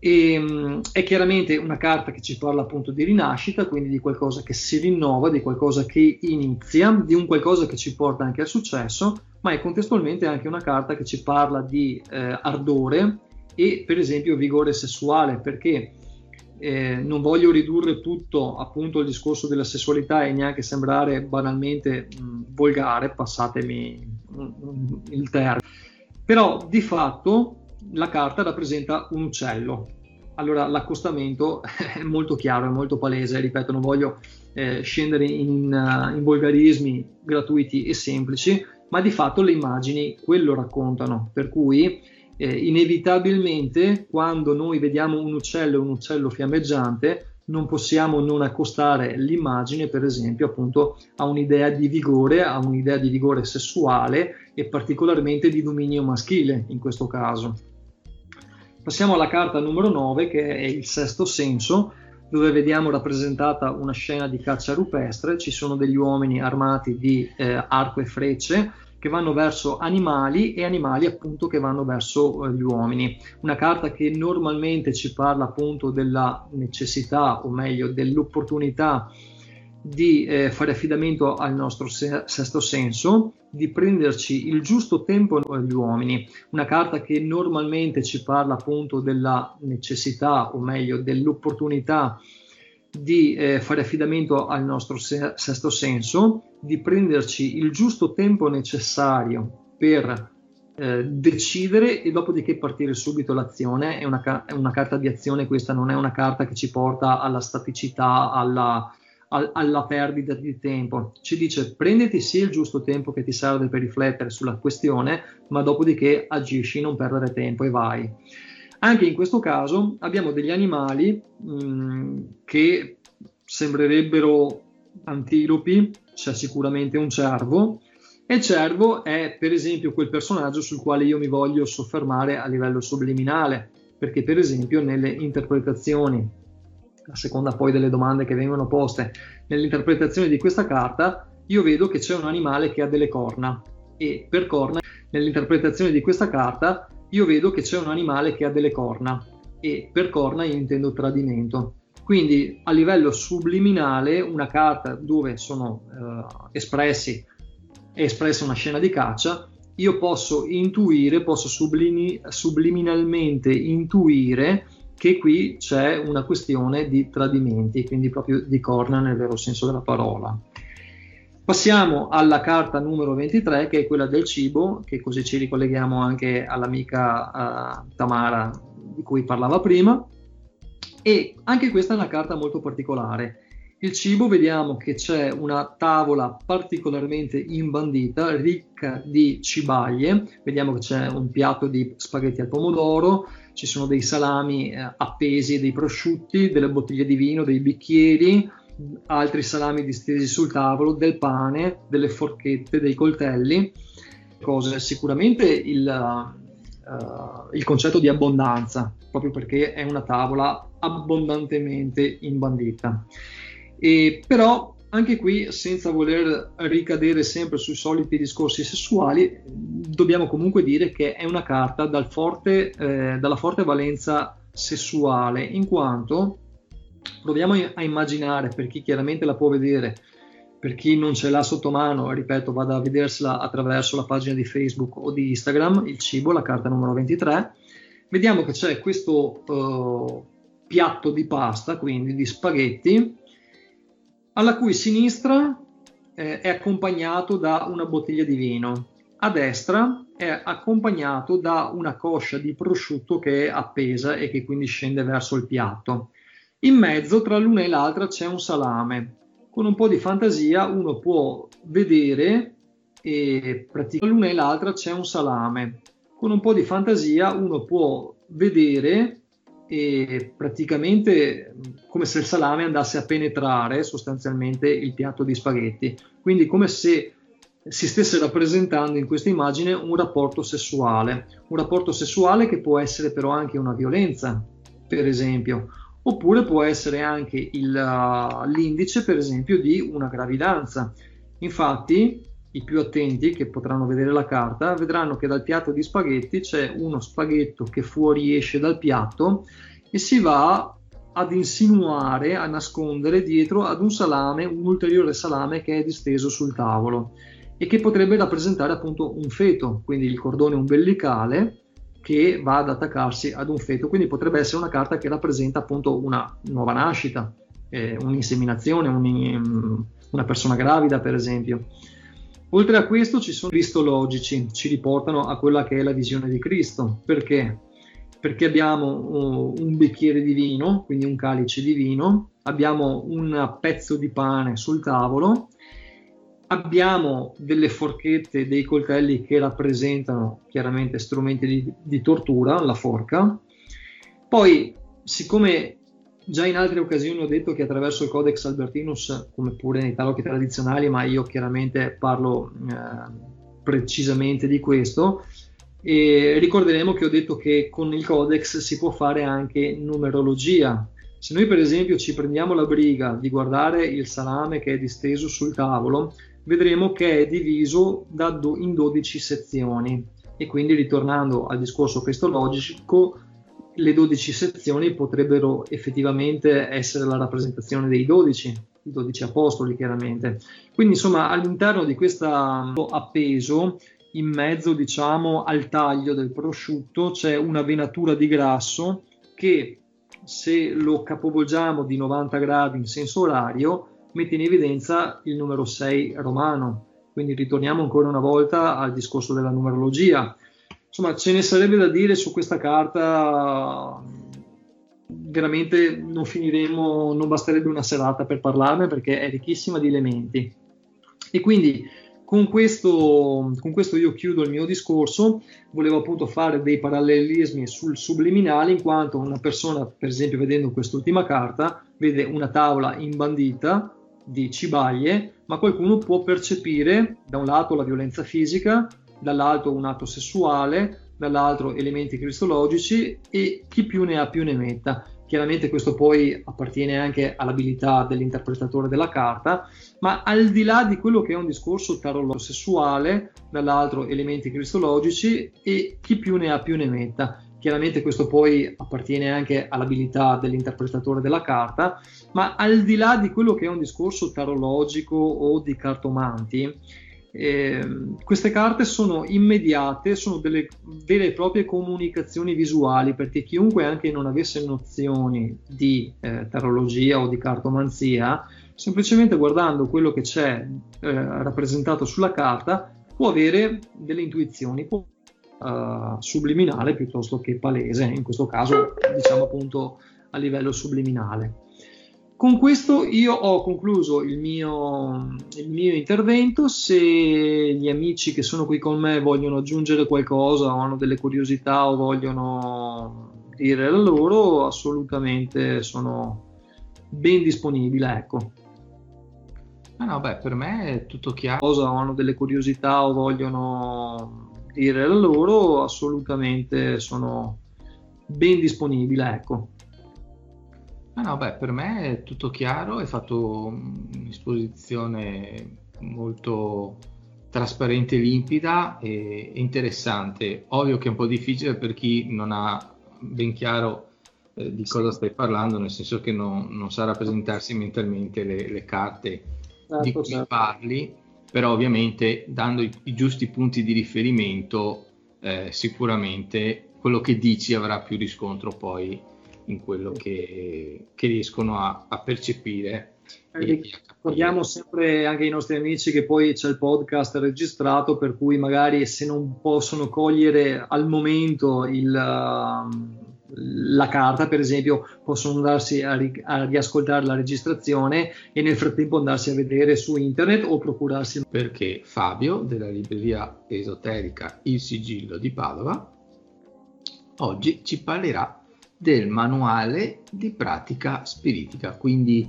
E, um, è chiaramente una carta che ci parla appunto di rinascita, quindi di qualcosa che si rinnova, di qualcosa che inizia, di un qualcosa che ci porta anche al successo, ma è contestualmente anche una carta che ci parla di eh, ardore e per esempio vigore sessuale, perché eh, non voglio ridurre tutto appunto al discorso della sessualità e neanche sembrare banalmente mh, volgare, passatemi mh, mh, il termine, però di fatto la carta rappresenta un uccello. Allora l'accostamento *laughs* è molto chiaro, è molto palese, ripeto, non voglio eh, scendere in, uh, in, volgarismi gratuiti e semplici, ma di fatto le immagini quello raccontano, per cui eh, inevitabilmente quando noi vediamo un uccello un uccello fiammeggiante, non possiamo non accostare l'immagine, per esempio, appunto a un'idea di vigore, a un'idea di vigore sessuale e particolarmente di dominio maschile in questo caso. Passiamo alla carta numero 9 che è il sesto senso, dove vediamo rappresentata una scena di caccia rupestre, ci sono degli uomini armati di eh, arco e frecce che vanno verso animali e animali appunto che vanno verso eh, gli uomini. Una carta che normalmente ci parla appunto della necessità o meglio dell'opportunità di eh, fare affidamento al nostro se- sesto senso, di prenderci il giusto tempo agli uomini. Una carta che normalmente ci parla appunto della necessità, o meglio dell'opportunità di eh, fare affidamento al nostro se- sesto senso, di prenderci il giusto tempo necessario per eh, decidere e dopodiché partire subito l'azione. È una, è una carta di azione, questa non è una carta che ci porta alla staticità, alla alla perdita di tempo. Ci dice prenditi sì il giusto tempo che ti serve per riflettere sulla questione, ma dopodiché agisci, non perdere tempo e vai. Anche in questo caso abbiamo degli animali mh, mm, che sembrerebbero antilopi, c'è sicuramente un cervo, e il cervo è per esempio quel personaggio sul quale io mi voglio soffermare a livello subliminale, perché per esempio nelle interpretazioni a seconda poi delle domande che vengono poste nell'interpretazione di questa carta, io vedo che c'è un animale che ha delle corna e per corna, nell'interpretazione di questa carta, io vedo che c'è un animale che ha delle corna e per corna io intendo tradimento. Quindi a livello subliminale una carta dove sono eh, espressi, è espressa una scena di caccia, io posso intuire, posso sublimi, subliminalmente intuire che qui c'è una questione di tradimenti, quindi proprio di corna nel vero senso della parola. Passiamo alla carta numero 23, che è quella del cibo, che così ci ricolleghiamo anche all'amica uh, Tamara di cui parlava prima. E anche questa è una carta molto particolare. Il cibo vediamo che c'è una tavola particolarmente imbandita, ricca di cibaglie. Vediamo che c'è un piatto di spaghetti al pomodoro, ci sono dei salami eh, appesi, dei prosciutti, delle bottiglie di vino, dei bicchieri, altri salami distesi sul tavolo, del pane, delle forchette, dei coltelli, cose sicuramente il, uh, il concetto di abbondanza, proprio perché è una tavola abbondantemente imbandita. E, però anche qui, senza voler ricadere sempre sui soliti discorsi sessuali, dobbiamo comunque dire che è una carta dal forte, eh, dalla forte valenza sessuale, in quanto proviamo a immaginare, per chi chiaramente la può vedere, per chi non ce l'ha sotto mano, ripeto, vada a vedersela attraverso la pagina di Facebook o di Instagram, il cibo, la carta numero 23, vediamo che c'è questo uh, piatto di pasta, quindi di spaghetti, alla cui sinistra eh, è accompagnato da una bottiglia di vino, a destra è accompagnato da una coscia di prosciutto che è appesa e che quindi scende verso il piatto. In mezzo, tra l'una e l'altra, c'è un salame. Con un po' di fantasia uno può vedere e praticamente l'una e l'altra c'è un salame. Con un po' di fantasia uno può vedere e praticamente come se il salame andasse a penetrare sostanzialmente il piatto di spaghetti. Quindi come se si stesse rappresentando in questa immagine un rapporto sessuale, un rapporto sessuale che può essere però anche una violenza, per esempio, oppure può essere anche il, l'indice, per esempio, di una gravidanza. Infatti, i più attenti che potranno vedere la carta vedranno che dal piatto di spaghetti c'è uno spaghetto che fuoriesce dal piatto e si va ad insinuare, a nascondere dietro ad un salame, un ulteriore salame che è disteso sul tavolo e che potrebbe rappresentare appunto un feto, quindi il cordone umbilicale che va ad attaccarsi ad un feto, quindi potrebbe essere una carta che rappresenta appunto una nuova nascita, eh, un'inseminazione, un, una persona gravida per esempio. Oltre a questo ci sono cristologici, ci riportano a quella che è la visione di Cristo. Perché? Perché abbiamo uh, un bicchiere di vino, quindi un calice di vino, abbiamo un pezzo di pane sul tavolo, abbiamo delle forchette, dei coltelli che rappresentano chiaramente strumenti di, di tortura, la forca. Poi, siccome Già in altre occasioni ho detto che attraverso il Codex Albertinus, come pure nei tarocchi tradizionali, ma io chiaramente parlo eh, precisamente di questo, e ricorderemo che ho detto che con il Codex si può fare anche numerologia. Se noi per esempio ci prendiamo la briga di guardare il salame che è disteso sul tavolo, vedremo che è diviso do- in 12 sezioni e quindi ritornando al discorso cristologico le 12 sezioni potrebbero effettivamente essere la rappresentazione dei 12, i 12 apostoli chiaramente. Quindi insomma all'interno di questo appeso, in mezzo diciamo al taglio del prosciutto c'è una venatura di grasso che se lo capovolgiamo di 90 gradi in senso orario mette in evidenza il numero 6 romano. Quindi ritorniamo ancora una volta al discorso della numerologia. Insomma ce ne sarebbe da dire su questa carta veramente non finiremo non basterebbe una serata per parlarne perché è ricchissima di elementi. E quindi con questo, con questo io chiudo il mio discorso. Volevo appunto fare dei parallelismi sul subliminale in quanto una persona per esempio vedendo quest'ultima carta vede una tavola imbandita di cibaglie ma qualcuno può percepire da un lato la violenza fisica dall'altro un atto sessuale, dall'altro elementi cristologici e chi più ne ha più ne metta. Chiaramente questo poi appartiene anche all'abilità dell'interpretatore della carta, ma al di là di quello che è un discorso tarologico sessuale, dall'altro elementi cristologici e chi più ne ha più ne metta. Chiaramente questo poi appartiene anche all'abilità dell'interpretatore della carta, ma al di là di quello che è un discorso tarologico o di cartomanti, eh, queste carte sono immediate, sono delle vere e proprie comunicazioni visuali perché chiunque anche non avesse nozioni di eh, tarologia o di cartomanzia, semplicemente guardando quello che c'è eh, rappresentato sulla carta può avere delle intuizioni può, uh, subliminale piuttosto che palese, in questo caso diciamo appunto a livello subliminale. Con questo io ho concluso il mio, il mio, intervento. Se gli amici che sono qui con me vogliono aggiungere qualcosa o hanno delle curiosità o vogliono dire la loro, assolutamente sono ben disponibile. Ecco. Ah no, beh, per me è tutto chiaro. Cosa o hanno delle curiosità o vogliono dire la loro, assolutamente sono ben disponibile. Ecco. Ah no, beh, per me è tutto chiaro, hai fatto un'esposizione molto trasparente, limpida e interessante. Ovvio che è un po' difficile per chi non ha ben chiaro eh, di cosa stai parlando, nel senso che non, non sa rappresentarsi mentalmente le, le carte certo, di cui certo. parli, però ovviamente dando i, i giusti punti di riferimento eh, sicuramente quello che dici avrà più riscontro poi in quello che, che riescono a, a percepire. Eh, ricordiamo sempre anche ai nostri amici che poi c'è il podcast registrato, per cui magari se non possono cogliere al momento il, la carta, per esempio, possono andarsi a, ri- a, riascoltare la registrazione e nel frattempo andarsi a vedere su internet o procurarsi. Perché Fabio della libreria esoterica Il Sigillo di Padova oggi ci parlerà del manuale di pratica spiritica. Quindi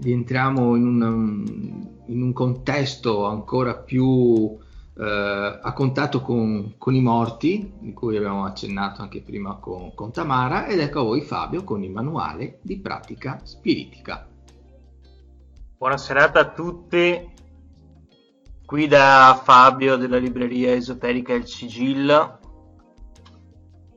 rientriamo in un, in un contesto ancora più eh, a contatto con, con, i morti, di cui abbiamo accennato anche prima con, con Tamara, ed ecco a voi Fabio con il manuale di pratica spiritica. Buona serata a tutti, qui da Fabio della libreria esoterica Il Sigillo.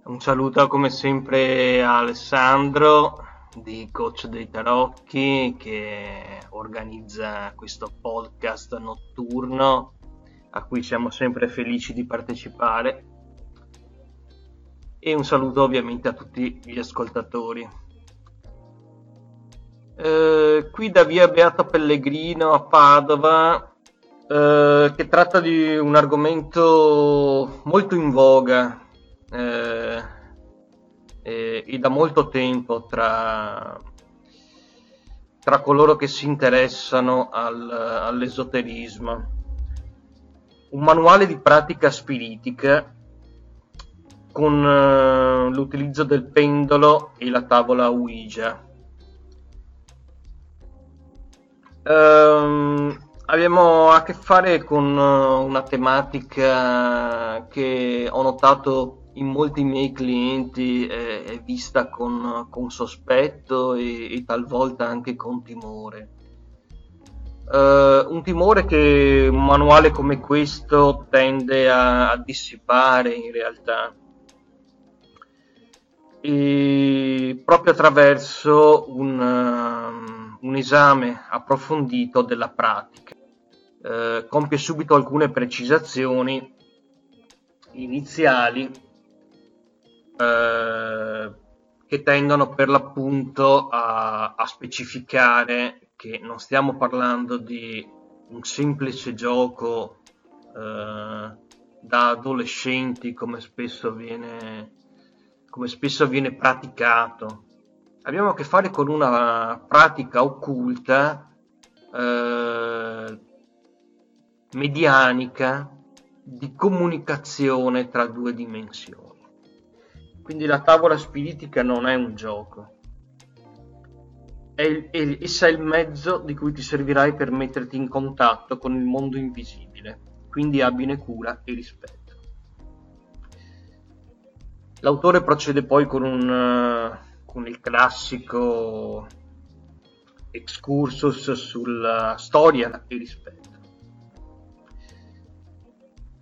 Un saluto come sempre a Alessandro di Coach dei Tarocchi che organizza questo podcast notturno a cui siamo sempre felici di partecipare e un saluto ovviamente a tutti gli ascoltatori. Eh, qui da via Beato Pellegrino a Padova eh, che tratta di un argomento molto in voga eh, e da molto tempo tra, tra coloro che si interessano al, all'esoterismo un manuale di pratica spiritica con uh, l'utilizzo del pendolo e la tavola Ouija. Um, abbiamo a che fare con uh, una tematica che ho notato in molti miei clienti è, è vista con, con sospetto e, e talvolta anche con timore Uh, un timore che un manuale come questo tende a, a dissipare in realtà e proprio attraverso un, uh, un esame approfondito della pratica. Uh, compie subito alcune precisazioni iniziali che tendono per l'appunto a, a specificare che non stiamo parlando di un semplice gioco eh, da adolescenti come spesso viene come spesso viene praticato. Abbiamo a che fare con una pratica occulta eh, medianica di comunicazione tra due dimensioni. Quindi la tavola spiritica non è un gioco è, è, essa è il mezzo di cui ti servirai per metterti in contatto con il mondo invisibile, quindi abbine cura e rispetto. L'autore procede poi con, un, uh, con il classico excursus sulla storia e rispetto.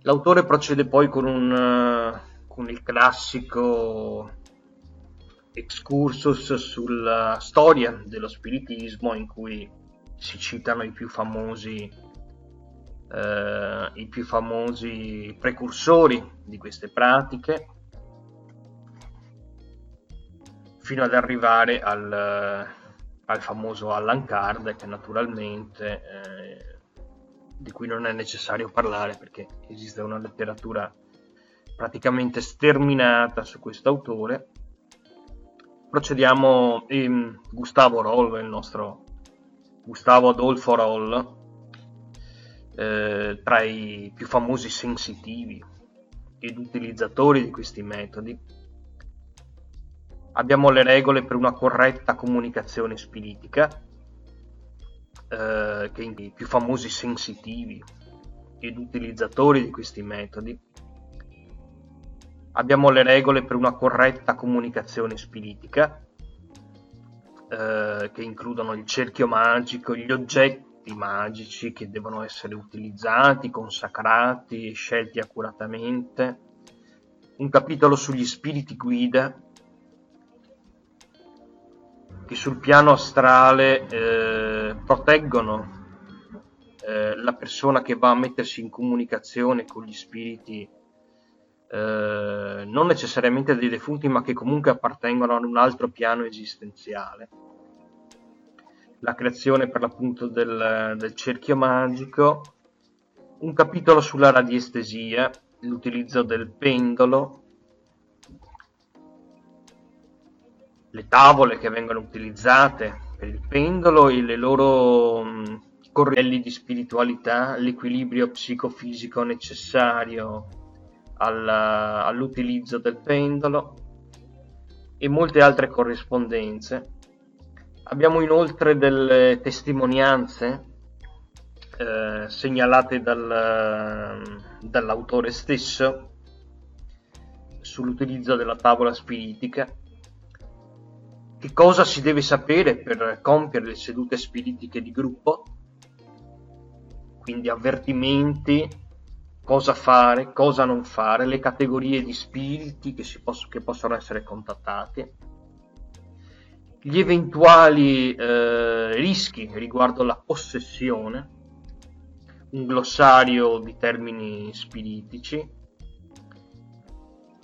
L'autore procede poi con, un, uh, con il classico excursus sulla storia dello spiritismo in cui si citano i più famosi, eh, i più famosi precursori di queste pratiche fino ad arrivare al, al famoso Allan Kardec naturalmente eh, di cui non è necessario parlare perché esiste una letteratura praticamente sterminata su questo autore procediamo in Gustavo Roll, il nostro Gustavo Adolfo Roll, eh, tra i più famosi sensitivi ed utilizzatori di questi metodi. Abbiamo le regole per una corretta comunicazione spiritica, eh, che i più famosi sensitivi ed utilizzatori di questi metodi abbiamo le regole per una corretta comunicazione spiritica, eh, che includono il cerchio magico, gli oggetti magici che devono essere utilizzati, consacrati scelti accuratamente, un capitolo sugli spiriti guida, che sul piano astrale eh, proteggono eh, la persona che va a mettersi in comunicazione con gli spiriti eh, non necessariamente dei defunti, ma che comunque appartengono ad un altro piano esistenziale. La creazione per l'appunto del, del cerchio magico, un capitolo sulla radiestesia, l'utilizzo del pendolo, le tavole che vengono utilizzate per il pendolo e le loro mh, correlli di spiritualità, l'equilibrio psicofisico necessario al, all'utilizzo del pendolo e molte altre corrispondenze. Abbiamo inoltre delle testimonianze eh, segnalate dal, dall'autore stesso sull'utilizzo della tavola spiritica. Che cosa si deve sapere per compiere le sedute spiritiche di gruppo? Quindi avvertimenti, cosa fare, cosa non fare, le categorie di spiriti che, poss- che possono essere contattati, gli eventuali eh, rischi riguardo la possessione, un glossario di termini spiritici,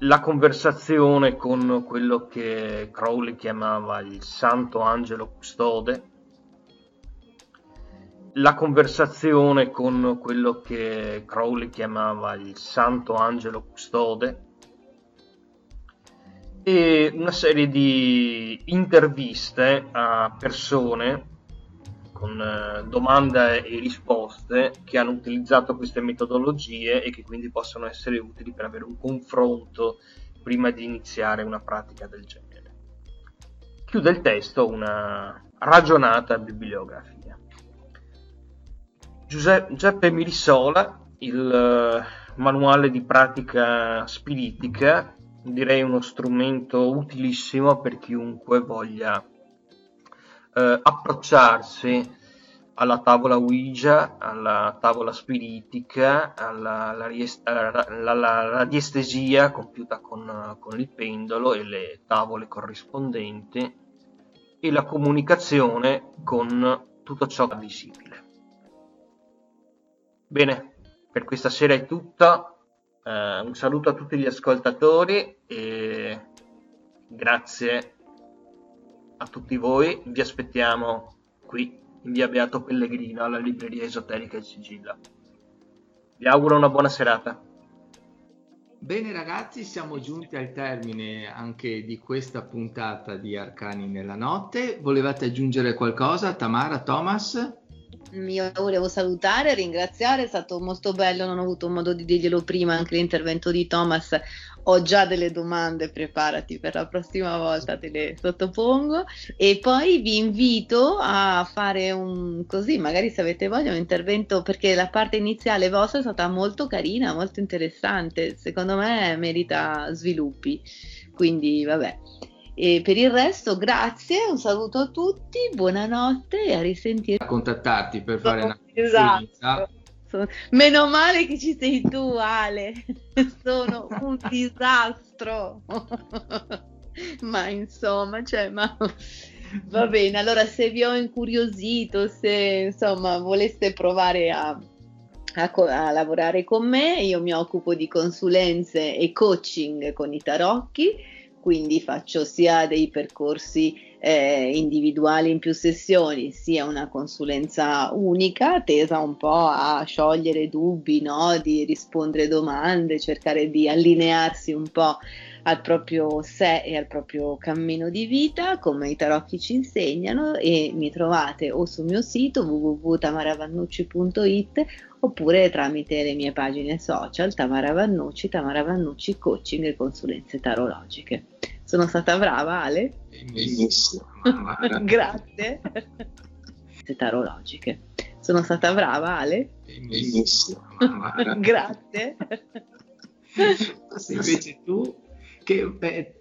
la conversazione con quello che Crowley chiamava il santo angelo custode, la conversazione con quello che Crowley chiamava il santo angelo custode e una serie di interviste a persone con eh, domande e risposte che hanno utilizzato queste metodologie e che quindi possono essere utili per avere un confronto prima di iniziare una pratica del genere. Chiude il testo una ragionata bibliografia. Giuseppe Mirissola, il eh, manuale di pratica spiritica, direi uno strumento utilissimo per chiunque voglia eh, approcciarsi alla tavola Ouija, alla tavola spiritica, alla, alla, alla, alla radiestesia compiuta con, con, il pendolo e le tavole corrispondenti e la comunicazione con tutto ciò che è visibile. Bene, per questa sera è tutto. Uh, un saluto a tutti gli ascoltatori e grazie a tutti voi, vi aspettiamo qui in via Beato Pellegrino alla libreria esoterica Il Sigilla. Vi auguro una buona serata. Bene ragazzi, siamo giunti al termine anche di questa puntata di Arcani nella notte. Volevate aggiungere qualcosa, Tamara, Thomas? Io volevo salutare, ringraziare, è stato molto bello, non ho avuto modo di dirglielo prima, anche l'intervento di Thomas. Ho già delle domande, preparati per la prossima volta, te le sottopongo. E poi vi invito a fare un così, magari se avete voglia, un intervento perché la parte iniziale vostra è stata molto carina, molto interessante, secondo me merita sviluppi, quindi vabbè. E per il resto, grazie, un saluto a tutti, buonanotte e a risentire. A contattarti per fare una *laughs* esatto. Meno male che ci sei tu, Ale. *laughs* Sono un disastro. *laughs* ma insomma, cioè, ma va bene. Allora, se vi ho incuriosito, se insomma voleste provare a, a, a lavorare con me, io mi occupo di consulenze e coaching con i tarocchi quindi faccio sia dei percorsi eh, individuali in più sessioni, sia una consulenza unica tesa un po' a sciogliere dubbi, no? di rispondere domande, cercare di allinearsi un po' al proprio sé e al proprio cammino di vita, come i tarocchi ci insegnano, e mi trovate o sul mio sito www.tamaravannucci.it oppure tramite le mie pagine social Tamara Vannucci, Tamara Vannucci Coaching e Consulenze Tarologiche. Sono stata brava Ale? Benissimo. *laughs* Grazie. Tarologiche. Sono stata brava Ale? Benissimo. *laughs* Grazie. Invece tu che beh,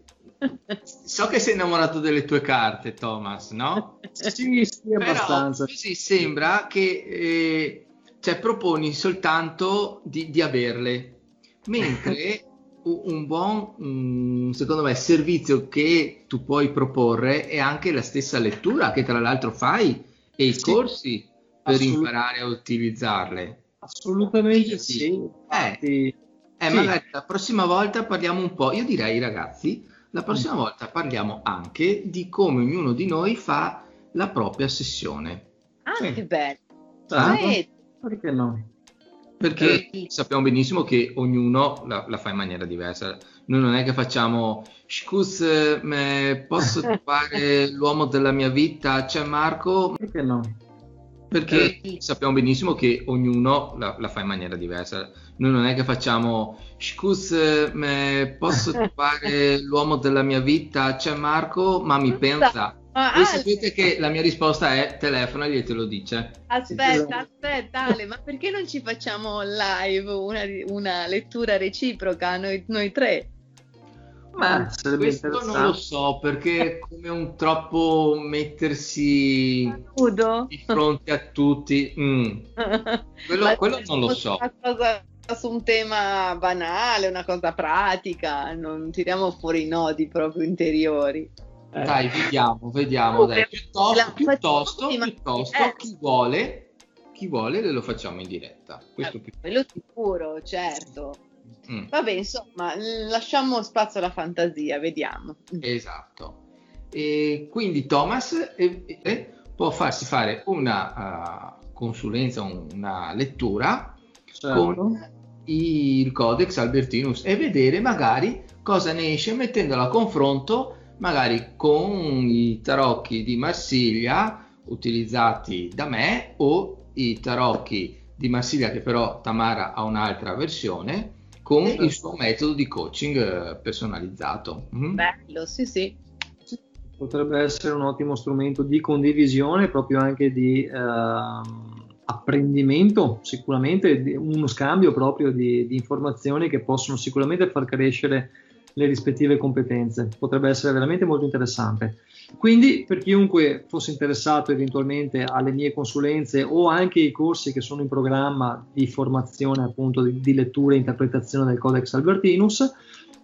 so che sei innamorato delle tue carte, Thomas, no? Sì, sì, abbastanza. Però così sembra che eh, cioè, proponi soltanto di, di averle, mentre *laughs* un buon, secondo me, servizio che tu puoi proporre è anche la stessa lettura che tra l'altro fai e i sì, corsi per imparare a utilizzarle. Assolutamente sì. sì. Eh, eh, sì. magari la prossima volta parliamo un po', io direi ragazzi, la prossima mm. volta parliamo anche di come ognuno di noi fa la propria sessione. Ah, sì. che bello! Ah? Perché no? Perché eh. sappiamo benissimo che ognuno la, la, fa in maniera diversa. Noi non è che facciamo, scusa, posso *laughs* trovare l'uomo della mia vita? C'è Marco? Perché no? Perché eh. sappiamo benissimo che ognuno la, la, fa in maniera diversa. Noi non è che facciamo, scusa, posso *laughs* trovare l'uomo della mia vita? C'è Marco? Ma mi pensa Ah, Voi sapete che la mia risposta è telefonagli e te lo dice. Aspetta, aspetta Ale, ma perché non ci facciamo live una, una lettura reciproca noi, noi tre? Ma questo non lo so perché è come un troppo mettersi Nudo. di fronte a tutti. Mm. Quello, quello non lo so. Una cosa su un tema banale, una cosa pratica, non tiriamo fuori i nodi proprio interiori. Eh. Dai, vediamo, vediamo. Dai. Piuttosto, piuttosto, piuttosto eh. chi vuole, chi vuole lo facciamo in diretta. Questo eh, quello sicuro, certo. Mm. Vabbè, insomma, lasciamo spazio alla fantasia, vediamo. Esatto. E quindi Thomas eh, eh, può farsi fare una uh, consulenza, una lettura certo. con il Codex Albertinus e vedere magari cosa ne esce mettendolo a confronto magari con i tarocchi di Marsiglia utilizzati da me o i tarocchi di Marsiglia che però Tamara ha un'altra versione con il suo metodo di coaching eh, personalizzato. Mm? Bello, sì, sì. Potrebbe essere un ottimo strumento di condivisione, proprio anche di eh, apprendimento, sicuramente uno scambio proprio di, di informazioni che possono sicuramente far crescere le rispettive competenze. Potrebbe essere veramente molto interessante. Quindi, per chiunque fosse interessato eventualmente alle mie consulenze o anche ai corsi che sono in programma di formazione appunto di, di lettura e interpretazione del Codex Albertinus,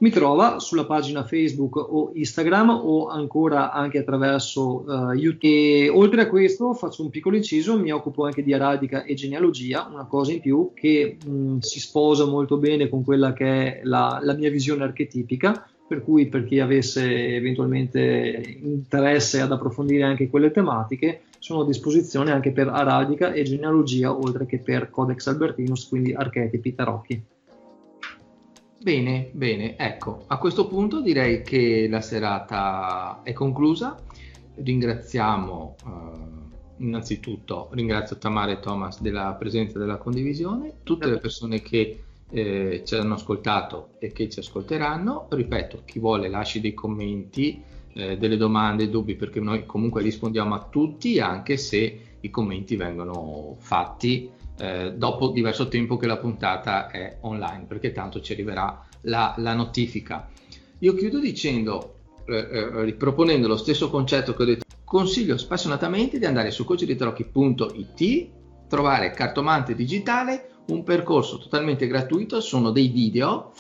mi trova sulla pagina Facebook o Instagram o ancora anche attraverso uh, YouTube. E oltre a questo faccio un piccolo inciso, mi occupo anche di aradica e genealogia, una cosa in più che mh, si sposa molto bene con quella che è la, la mia visione archetipica, per cui per chi avesse eventualmente interesse ad approfondire anche quelle tematiche, sono a disposizione anche per aradica e genealogia, oltre che per Codex Albertinus, quindi archetipi tarocchi. Bene, bene, ecco, a questo punto direi che la serata è conclusa. Ringraziamo eh, innanzitutto, ringrazio Tamara e Thomas della presenza e della condivisione, tutte le persone che eh, ci hanno ascoltato e che ci ascolteranno. Ripeto, chi vuole lasci dei commenti, eh, delle domande, dubbi, perché noi comunque rispondiamo a tutti, anche se i commenti vengono fatti eh, dopo diverso tempo che la puntata è online, perché tanto ci arriverà la, la notifica. Io chiudo dicendo, eh, eh, riproponendo lo stesso concetto che ho detto, consiglio spassionatamente di andare su coachritarocchi.it, trovare cartomante digitale, un percorso totalmente gratuito, sono dei video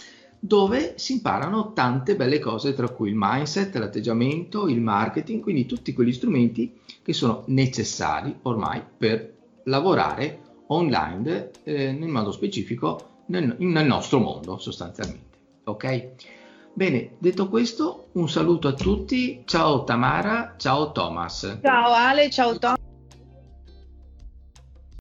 dove si imparano tante belle cose, tra cui il mindset, l'atteggiamento, il marketing, quindi tutti quegli strumenti che sono necessari ormai per lavorare online eh, in modo specifico nel, nel nostro mondo sostanzialmente. Ok? Bene, detto questo, un saluto a tutti. Ciao Tamara, ciao Thomas. Ciao Ale, ciao Thomas.